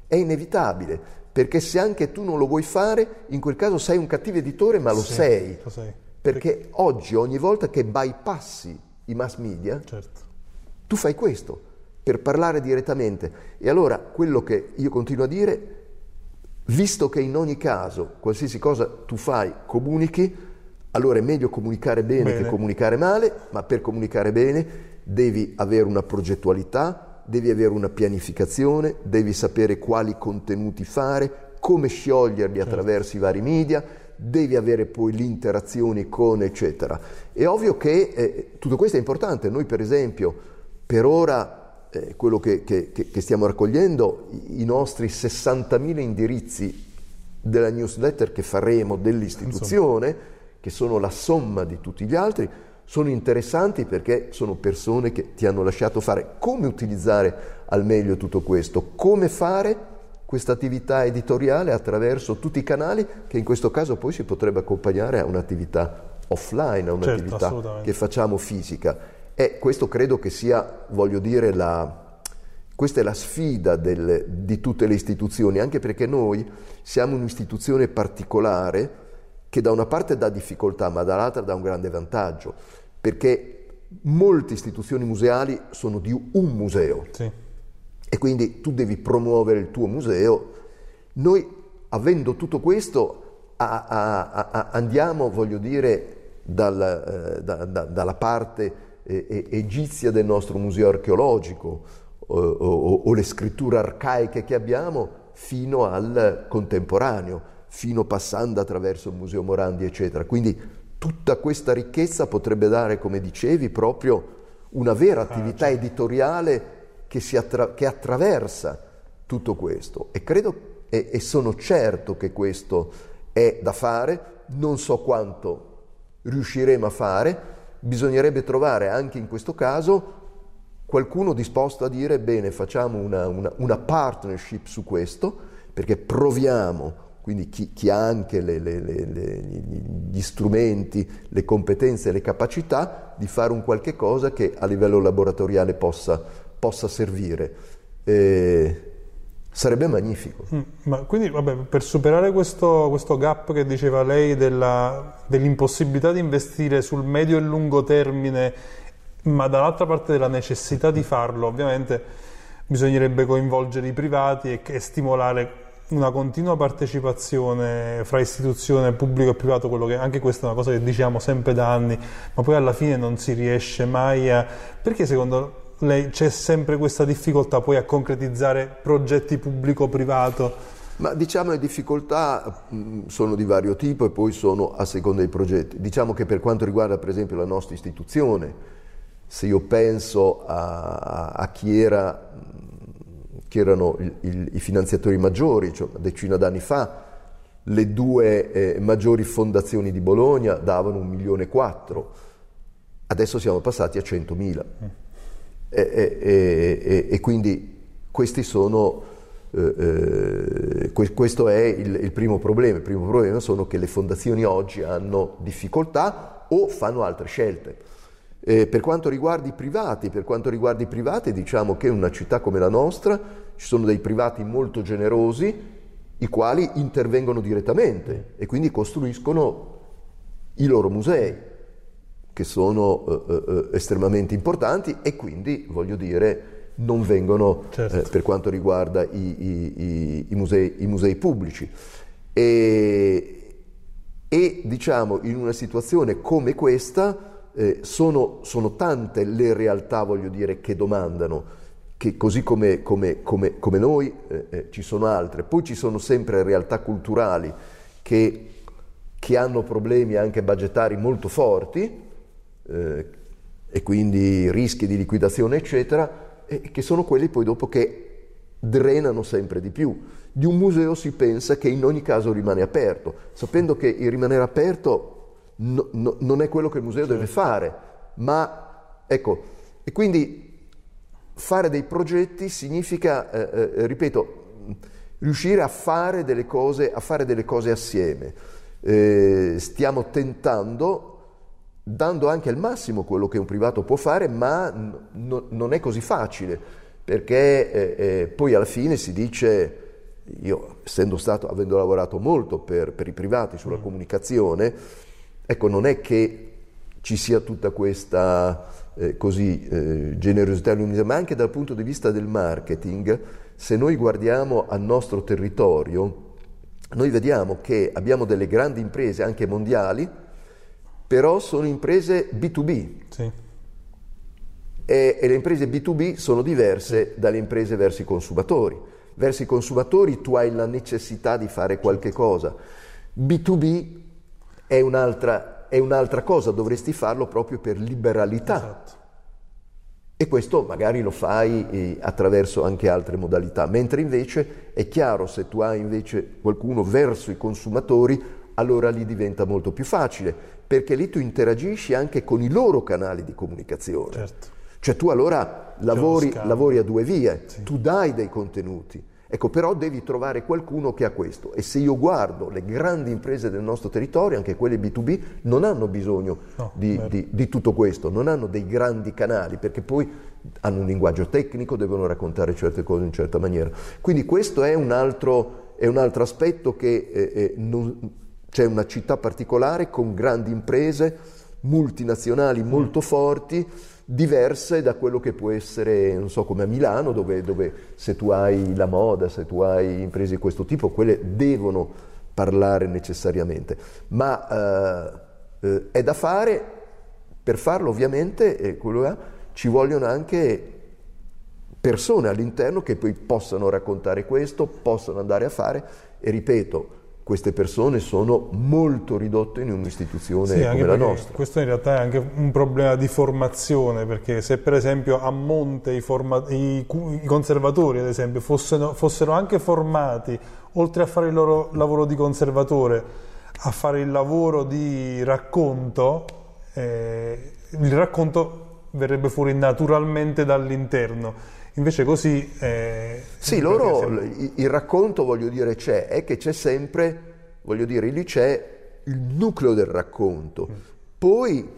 è inevitabile, perché se anche tu non lo vuoi fare, in quel caso sei un cattivo editore, ma lo sì, sei. Lo sei. Perché oggi ogni volta che bypassi i mass media, certo. tu fai questo per parlare direttamente. E allora quello che io continuo a dire, visto che in ogni caso qualsiasi cosa tu fai, comunichi, allora è meglio comunicare bene, bene. che comunicare male, ma per comunicare bene devi avere una progettualità, devi avere una pianificazione, devi sapere quali contenuti fare, come scioglierli certo. attraverso i vari media, devi avere poi le interazioni con eccetera. È ovvio che eh, tutto questo è importante, noi per esempio per ora eh, quello che, che, che, stiamo raccogliendo, i, i nostri 60.000 indirizzi della newsletter che faremo dell'istituzione, Insomma. Che sono la somma di tutti gli altri, sono interessanti perché sono persone che ti hanno lasciato fare. Come utilizzare al meglio tutto questo, come fare questa attività editoriale attraverso tutti i canali che in questo caso poi si potrebbe accompagnare a un'attività offline, a un'attività certo, che facciamo fisica. E questo credo che sia, voglio dire, la, questa è la sfida del, di tutte le istituzioni, anche perché noi siamo un'istituzione particolare che da una parte dà difficoltà, ma dall'altra dà un grande vantaggio, perché molte istituzioni museali sono di un museo. Sì e quindi tu devi promuovere il tuo museo. Noi, avendo tutto questo, a, a, a, andiamo, voglio dire, dal, eh, da, da, dalla parte eh, egizia del nostro museo archeologico o, o, o le scritture arcaiche che abbiamo fino al contemporaneo, fino passando attraverso il Museo Morandi, eccetera. Quindi tutta questa ricchezza potrebbe dare, come dicevi, proprio una vera attività certo. editoriale che, attra- che, attraversa tutto questo. E credo e, e sono certo che questo è da fare, non so quanto riusciremo a fare, bisognerebbe trovare anche in questo caso qualcuno disposto a dire bene facciamo una, una, una partnership su questo perché proviamo quindi chi, chi ha anche le, le, le, gli strumenti, le competenze e le capacità di fare un qualche cosa che a livello laboratoriale possa, possa servire. Eh, sarebbe magnifico. Mm, ma quindi, vabbè, per superare questo, questo, gap che diceva lei della, dell'impossibilità di investire sul medio e lungo termine, ma dall'altra parte della necessità di farlo, ovviamente bisognerebbe coinvolgere i privati e, e stimolare una continua partecipazione fra istituzione pubblico e privato, che anche questa è una cosa che diciamo sempre da anni, ma poi alla fine non si riesce mai a... Perché secondo lei c'è sempre questa difficoltà poi a concretizzare progetti pubblico-privato? Ma diciamo le difficoltà mh, sono di vario tipo e poi sono a seconda dei progetti. Diciamo che per quanto riguarda per esempio la nostra istituzione, se io penso a, a chi era che erano il, il, i finanziatori maggiori, cioè una decina d'anni fa, le due eh, maggiori fondazioni di Bologna davano un milione e quattro, adesso siamo passati a 100.000. Mm. E, e, e, e, quindi questi sono, eh, eh questo è il, il, primo problema. Il primo problema sono che le fondazioni oggi hanno difficoltà o fanno altre scelte. Eh, per quanto riguarda i privati, per quanto riguarda i privati, diciamo che in una città come la nostra ci sono dei privati molto generosi i quali intervengono direttamente e quindi costruiscono i loro musei, che sono eh, eh, eh estremamente importanti e quindi, voglio dire, non vengono certo. eh, per quanto riguarda i, i, i, i musei, musei, pubblici. E, e, diciamo, in una situazione come questa, eh, sono, sono, tante le realtà, voglio dire, che domandano, che così come, come, come, come noi eh, eh, ci sono altre. Poi ci sono sempre realtà culturali che, che hanno problemi anche budgetari molto forti eh, e quindi rischi di liquidazione, eccetera, che sono quelli poi dopo che drenano sempre di più. Di un museo si pensa che in ogni caso rimane aperto, sapendo che il rimanere aperto no, no, non è quello che il museo deve fare, ma ecco, e quindi fare dei progetti significa, eh, eh, ripeto, riuscire a fare delle cose, a fare delle cose assieme. Eh, stiamo tentando, dando anche al massimo quello che un privato può fare, ma n- non è così facile, perché eh, eh, poi alla fine si dice, io essendo stato, avendo lavorato molto per, per i privati sulla mm. comunicazione, Ecco, non è che ci sia tutta questa eh, così, eh, generosità luminosa, ma anche dal punto di vista del marketing, se noi guardiamo al nostro territorio, noi vediamo che abbiamo delle grandi imprese anche mondiali, però sono imprese B2B. Sì. E, e, le imprese B2B sono diverse dalle imprese verso i consumatori. Verso i consumatori tu hai la necessità di fare qualche cosa. B2B è un'altra, è un'altra cosa, dovresti farlo proprio per liberalità. Esatto. E questo magari lo fai eh, attraverso anche altre modalità, mentre invece è chiaro se tu hai invece qualcuno verso i consumatori, allora lì diventa molto più facile, perché lì tu interagisci anche con i loro canali di comunicazione. Certo. Cioè tu allora lavori, lavori a due vie, sì. tu dai dei contenuti, Ecco, però devi trovare qualcuno che ha questo e se io guardo le grandi imprese del nostro territorio, anche quelle B2B, non hanno bisogno no, di, di, di, tutto questo, non hanno dei grandi canali perché poi hanno un linguaggio tecnico, devono raccontare certe cose in una certa maniera. Quindi questo è un altro, è un altro aspetto che eh, eh, non, c'è una città particolare con grandi imprese multinazionali molto mm. forti diverse da quello che può essere, non so, come a Milano, dove, dove, se tu hai la moda, se tu hai imprese di questo tipo, quelle devono parlare necessariamente. Ma eh, eh, è da fare, per farlo ovviamente, eh, è, ci vogliono anche persone all'interno che poi possano raccontare questo, possano andare a fare e ripeto, queste persone sono molto ridotte in un'istituzione sì, come la nostra. Questo in realtà è anche un problema di formazione, perché se per esempio a monte i, forma- i, i conservatori, ad esempio, fossero, fossero, anche formati, oltre a fare il loro lavoro di conservatore, a fare il lavoro di racconto, eh, il racconto verrebbe fuori naturalmente dall'interno. Invece così... Eh, sì, loro, siamo... il racconto, voglio dire, c'è, è che c'è sempre, voglio dire, lì c'è il nucleo del racconto. Mm. Poi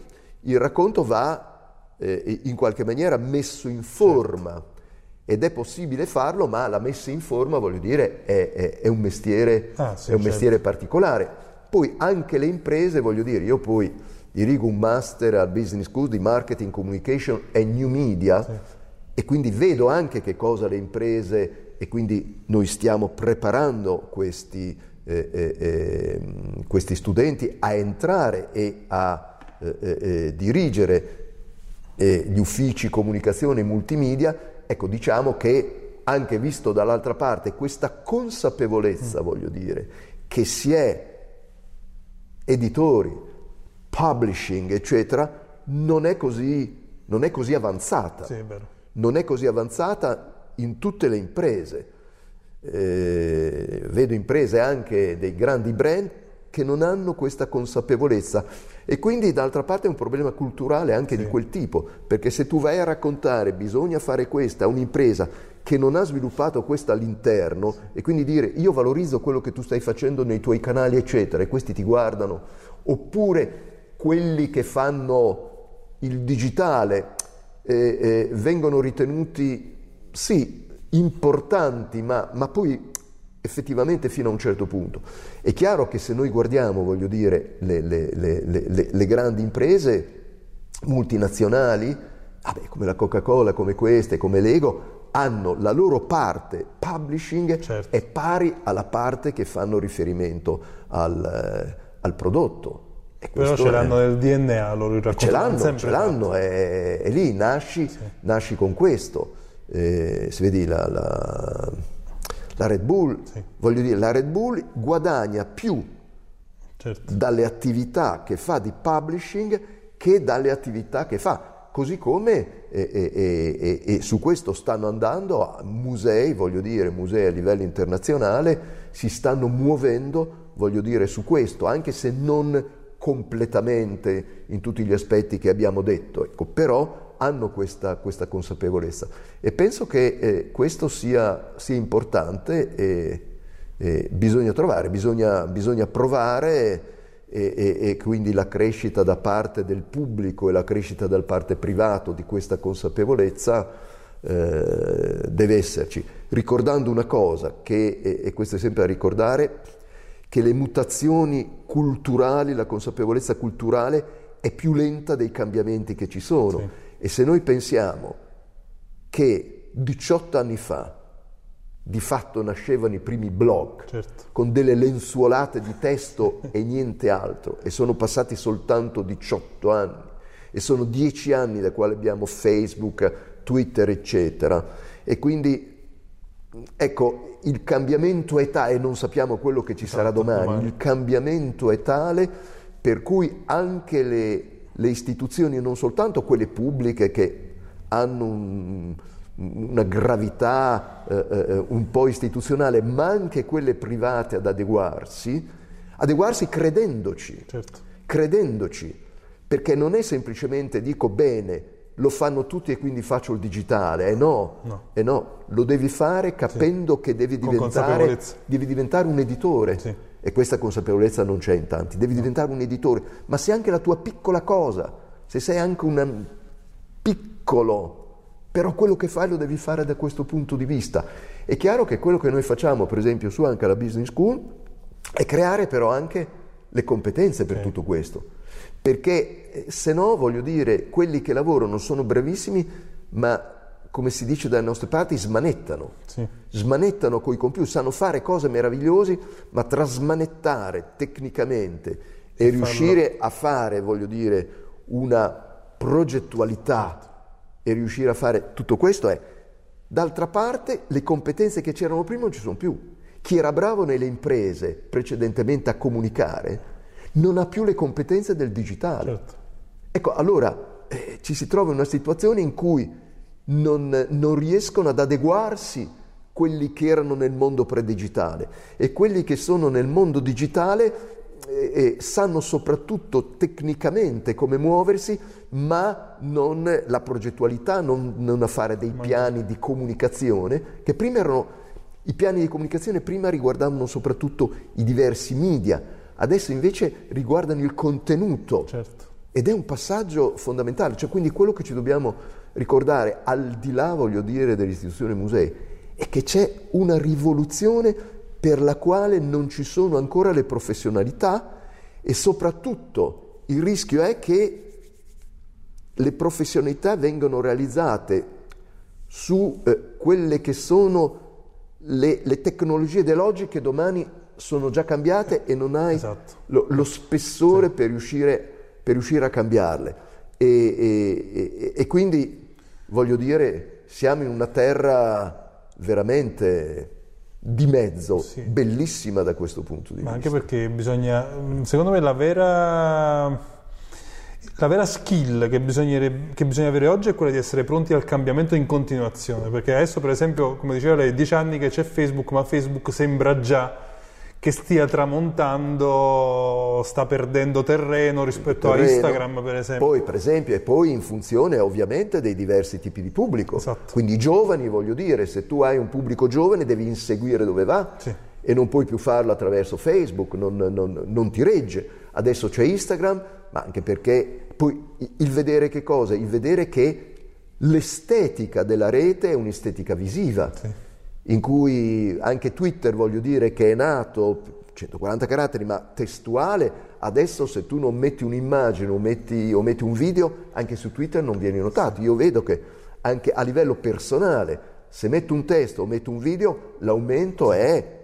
il racconto va eh, in qualche maniera messo in forma. Certo. Ed è possibile farlo, ma la messa in forma, voglio dire, è, è, è un, mestiere, ah, sì, è un certo. mestiere particolare. Poi anche le imprese, voglio dire, io poi dirigo un master al Business School di Marketing, Communication e New Media, sì e quindi vedo anche che cosa le imprese, e quindi noi stiamo preparando questi, eh, eh, ehm, questi studenti a entrare e a eh, eh, eh dirigere eh, gli uffici comunicazione e multimedia, ecco diciamo che anche visto dall'altra parte questa consapevolezza, mm. voglio dire, che si è editori, publishing, eccetera, non è così, non è così avanzata. Sì, è vero non è così avanzata in tutte le imprese. Eh, vedo imprese anche dei grandi brand che non hanno questa consapevolezza e quindi d'altra parte è un problema culturale anche sì. di quel tipo, perché se tu vai a raccontare bisogna fare questa a un'impresa che non ha sviluppato questo all'interno sì. e quindi dire io valorizzo quello che tu stai facendo nei tuoi canali eccetera e questi ti guardano, oppure quelli che fanno il digitale eh, vengono ritenuti sì importanti, ma, ma, poi effettivamente fino a un certo punto. È chiaro che se noi guardiamo, voglio dire, le, le, le, le grandi imprese multinazionali, vabbè, come la Coca-Cola, come queste, come Lego, hanno la loro parte publishing certo. è pari alla parte che fanno riferimento al, eh, al prodotto. Però ce l'hanno nel DNA, loro il Ce l'hanno, ce l'hanno, è, è, lì, nasci, sì. nasci con questo. Eh, si vedi la, la, la Red Bull, sì. voglio dire, la Red Bull guadagna più certo. dalle attività che fa di publishing che dalle attività che fa. Così come e, e, e, e, su questo stanno andando musei, voglio dire, musei a livello internazionale, si stanno muovendo, voglio dire, su questo, anche se non completamente in tutti gli aspetti che abbiamo detto, ecco, però hanno questa, questa, consapevolezza. E penso che eh, questo sia, sia importante e, e, bisogna trovare, bisogna, bisogna provare e, e, e, quindi la crescita da parte del pubblico e la crescita da parte privato di questa consapevolezza eh, deve esserci, ricordando una cosa che, e questo è sempre da ricordare, che le mutazioni culturali, la consapevolezza culturale è più lenta dei cambiamenti che ci sono. Sì. E se noi pensiamo che 18 anni fa di fatto nascevano i primi blog certo. con delle lenzuolate di testo e niente altro e sono passati soltanto 18 anni e sono 10 anni da quale abbiamo Facebook, Twitter eccetera e quindi Ecco, il cambiamento è tale, e non sappiamo quello che ci sarà esatto, domani, domani, il cambiamento è tale per cui anche le, le istituzioni, non soltanto quelle pubbliche che hanno un, una gravità eh, eh, un po' istituzionale, ma anche quelle private ad adeguarsi, adeguarsi credendoci, certo. credendoci, perché non è semplicemente dico bene, lo fanno tutti e quindi faccio il digitale. Eh no, no. Eh no lo devi fare capendo sì. che devi diventare, devi diventare, un editore. Sì. E questa consapevolezza non c'è in tanti. Devi no. diventare un editore. Ma se anche la tua piccola cosa, se sei anche un piccolo, però quello che fai lo devi fare da questo punto di vista. È chiaro che quello che noi facciamo, per esempio, su anche la Business School, è creare però anche le competenze per sì. tutto questo perché eh, se no, voglio dire, quelli che lavorano sono bravissimi, ma come si dice dalle nostre parti, smanettano. Sì. Smanettano coi computer, sanno fare cose meravigliose, ma trasmanettare tecnicamente e, e riuscire farlo. a fare, voglio dire, una progettualità e riuscire a fare tutto questo è, d'altra parte, le competenze che c'erano prima non ci sono più. chi era bravo nelle imprese precedentemente a comunicare non ha più le competenze del digitale. Certo. Ecco, allora eh, ci si trova in una situazione in cui non, non riescono ad adeguarsi quelli che erano nel mondo predigitale e quelli che sono nel mondo digitale eh, sanno soprattutto tecnicamente come muoversi, ma non la progettualità, non, non a fare dei piani di comunicazione, che prima erano, i piani di comunicazione prima riguardavano soprattutto i diversi media, adesso invece riguardano il contenuto. Certo. Ed è un passaggio fondamentale, cioè quindi quello che ci dobbiamo ricordare, al di là, voglio dire, dell'istituzione musei, è che c'è una rivoluzione per la quale non ci sono ancora le professionalità e soprattutto il rischio è che le professionalità vengano realizzate su eh, quelle che sono le, le tecnologie dell'oggi che domani sono già cambiate e non hai Esatto. lo, lo spessore per, riuscire, per riuscire a cambiarle. E, e- e- e quindi voglio dire, siamo in una terra veramente di mezzo, Sì. bellissima da questo punto di Ma vista. anche perché bisogna, secondo me, la vera, la vera skill che, che bisogna avere oggi è quella di essere pronti al cambiamento in continuazione. Perché adesso, per esempio, come diceva lei, dieci anni che c'è Facebook, ma Facebook sembra già che stia tramontando, sta perdendo terreno rispetto a terreno. Instagram, per esempio. Poi, per esempio, e poi in funzione ovviamente dei diversi tipi di pubblico. Esatto. Quindi i giovani, voglio dire, se tu hai un pubblico giovane devi inseguire dove va Sì. e non puoi più farlo attraverso Facebook, non, non- non ti regge. Adesso c'è Instagram, ma anche perché poi il vedere che cosa? Il vedere che l'estetica della rete è un'estetica visiva Sì. In cui anche Twitter, voglio dire, che è nato 140 caratteri, ma testuale, adesso se tu non metti un'immagine o metti, o metti un video, anche su Twitter non vieni notato. Io vedo che anche a livello personale, se metto un testo o metto un video, l'aumento è,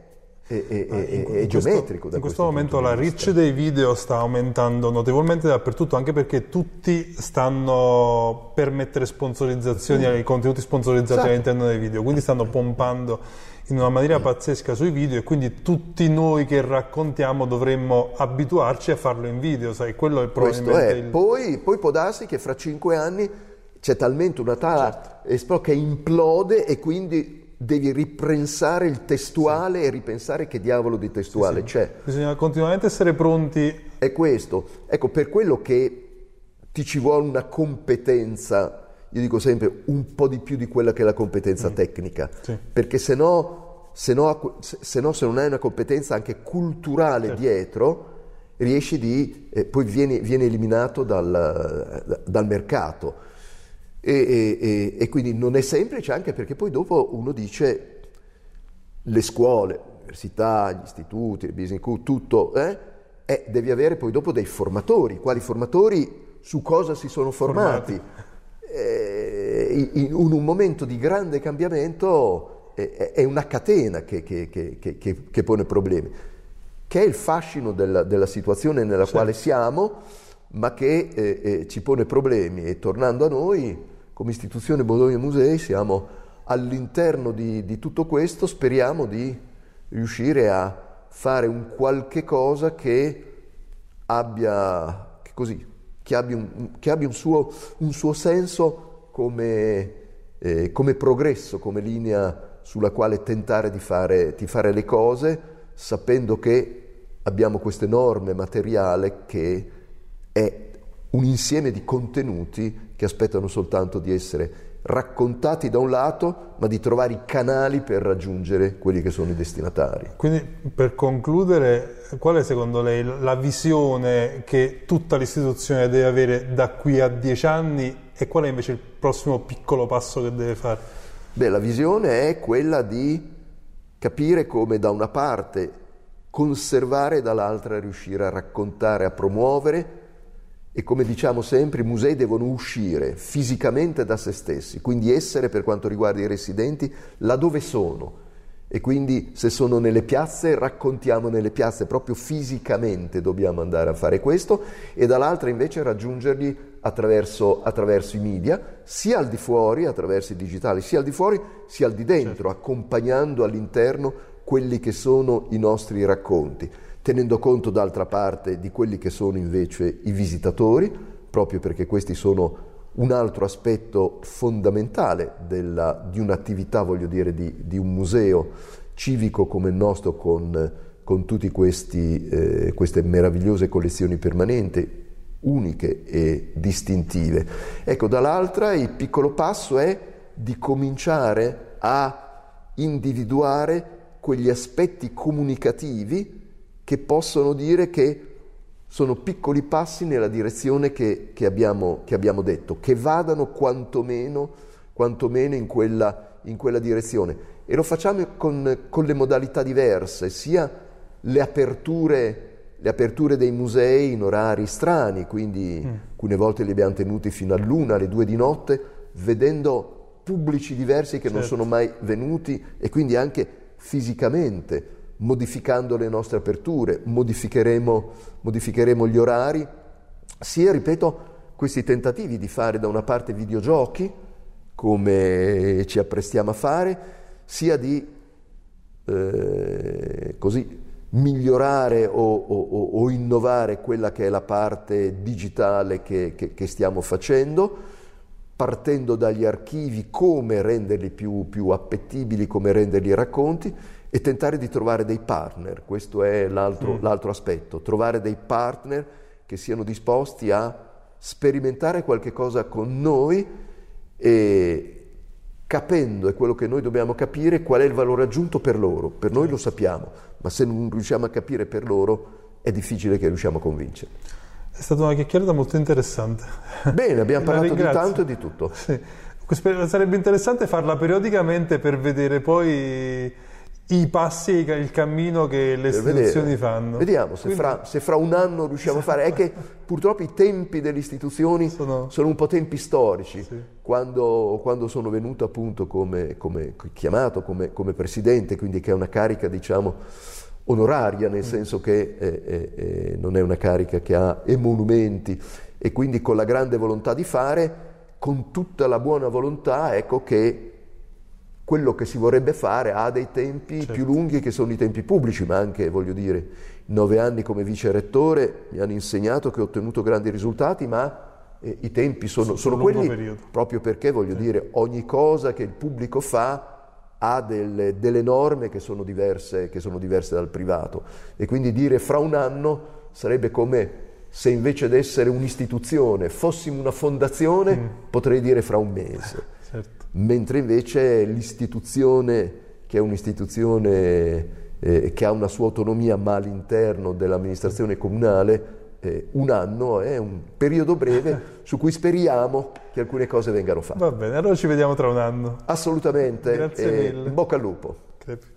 è- è- è- Ah, In- è in questo- geometrico. da in questo momento la reach dei video sta aumentando notevolmente dappertutto, anche perché tutti stanno per mettere sponsorizzazioni ai contenuti sponsorizzati Esatto. all'interno dei video, quindi stanno pompando in una maniera pazzesca sui video e quindi tutti noi che raccontiamo dovremmo abituarci a farlo in video, sai, quello è Questo probabilmente è. il... Poi, poi può darsi che fra cinque anni c'è talmente una tale Certo. che implode e quindi devi ripensare il testuale e ripensare che diavolo di testuale c'è. Bisogna continuamente essere pronti È questo. Ecco, per quello che ti ci vuole una competenza, io dico sempre un po' di più di quella che è la competenza tecnica, Sì. perché se no, se no, se no, se non hai una competenza anche culturale Certo. dietro, riesci di, eh, poi vieni, vieni eliminato dal, dal mercato. E, e- e- quindi non è semplice anche perché poi dopo uno dice le scuole, l'università, gli istituti, il business school, tutto, eh? E devi avere poi dopo dei formatori. Quali formatori su cosa si sono formati? Eh, in, in un momento di grande cambiamento eh, è, una catena che, che- che- che- pone problemi, che è il fascino della, della situazione nella quale siamo, ma che eh, eh, ci pone problemi. E tornando a noi, come istituzione Bologna Musei, siamo all'interno di, di tutto questo, speriamo di riuscire a fare un qualche cosa che abbia, che così, che abbia un, che abbia un suo, un suo senso come, eh, come progresso, come linea sulla quale tentare di fare, di fare le cose, sapendo che abbiamo questo enorme materiale che è un insieme di contenuti che aspettano soltanto di essere raccontati da un lato, ma di trovare i canali per raggiungere quelli che sono i destinatari. Quindi per concludere, qual è secondo lei la visione che tutta l'istituzione deve avere da qui a dieci anni e qual è invece il prossimo piccolo passo che deve fare? Beh, la visione è quella di capire come da una parte conservare e dall'altra riuscire a raccontare, a promuovere e come diciamo sempre i musei devono uscire fisicamente da se stessi, quindi essere per quanto riguarda i residenti laddove sono. E quindi se sono nelle piazze raccontiamo nelle piazze, proprio fisicamente dobbiamo andare a fare questo e dall'altra invece raggiungerli attraverso, attraverso i media, sia al di fuori, attraverso i digitali, sia al di fuori sia al di dentro, accompagnando all'interno quelli che sono i nostri racconti, tenendo conto d'altra parte di quelli che sono invece i visitatori, proprio perché questi sono un altro aspetto fondamentale della, di un'attività, voglio dire, di, di, un museo civico come il nostro con, con tutte eh, queste meravigliose collezioni permanenti, uniche e distintive. Ecco, dall'altra il piccolo passo è di cominciare a individuare quegli aspetti comunicativi che possono dire che sono piccoli passi nella direzione che, che, abbiamo, che abbiamo, detto, che vadano quantomeno, quantomeno in, quella, in, quella, direzione. E lo facciamo con, con le modalità diverse, sia le aperture, le aperture, dei musei in orari strani, quindi mm. alcune volte li abbiamo tenuti fino all'una, alle due di notte, vedendo pubblici diversi che certo. non sono mai venuti e quindi anche fisicamente modificando le nostre aperture, modificheremo, modificheremo gli orari, sia, ripeto, questi tentativi di fare da una parte videogiochi, come ci apprestiamo a fare, sia di eh, così, migliorare o, o, o, innovare quella che è la parte digitale che, che, che, stiamo facendo, partendo dagli archivi, come renderli più, più appetibili, come renderli racconti, e tentare di trovare dei partner, questo è l'altro, mm. l'altro aspetto, trovare dei partner che siano disposti a sperimentare qualche cosa con noi e capendo, è quello che noi dobbiamo capire, qual è il valore aggiunto per loro. Per noi lo sappiamo, ma se non riusciamo a capire per loro è difficile che riusciamo a convincere. È stata una chiacchierata molto interessante. Bene, abbiamo parlato di tanto e di tutto. Sì. Sarebbe interessante farla periodicamente per vedere poi i passi e il cammino che le istituzioni fanno. Vediamo se, Quindi... fra, se, fra, un anno riusciamo a fare. È che purtroppo i tempi delle istituzioni sono, sono un po' tempi storici. Sì. Quando, quando, sono venuto appunto come, come chiamato come, come, presidente, quindi che è una carica diciamo onoraria, nel mm. senso che eh, eh, eh, non è una carica che ha emolumenti e quindi con la grande volontà di fare, con tutta la buona volontà, ecco che quello che si vorrebbe fare ha dei tempi certo. più lunghi che sono i tempi pubblici, ma anche, voglio dire, nove anni come vice rettore mi hanno insegnato che ho ottenuto grandi risultati, ma eh, i tempi sono, sono quelli periodo. proprio perché, voglio certo. dire, ogni cosa che il pubblico fa ha delle, delle norme che sono, diverse, che sono diverse dal privato e quindi dire fra un anno sarebbe come se invece di essere un'istituzione fossimo una fondazione, mm. potrei dire fra un mese mentre invece l'istituzione, che è un'istituzione eh, che ha una sua autonomia ma all'interno dell'amministrazione comunale, eh, un anno è un periodo breve su cui speriamo che alcune cose vengano fatte. Va bene, allora ci vediamo tra un anno. Assolutamente. Grazie eh, mille. In bocca al lupo. Crepi.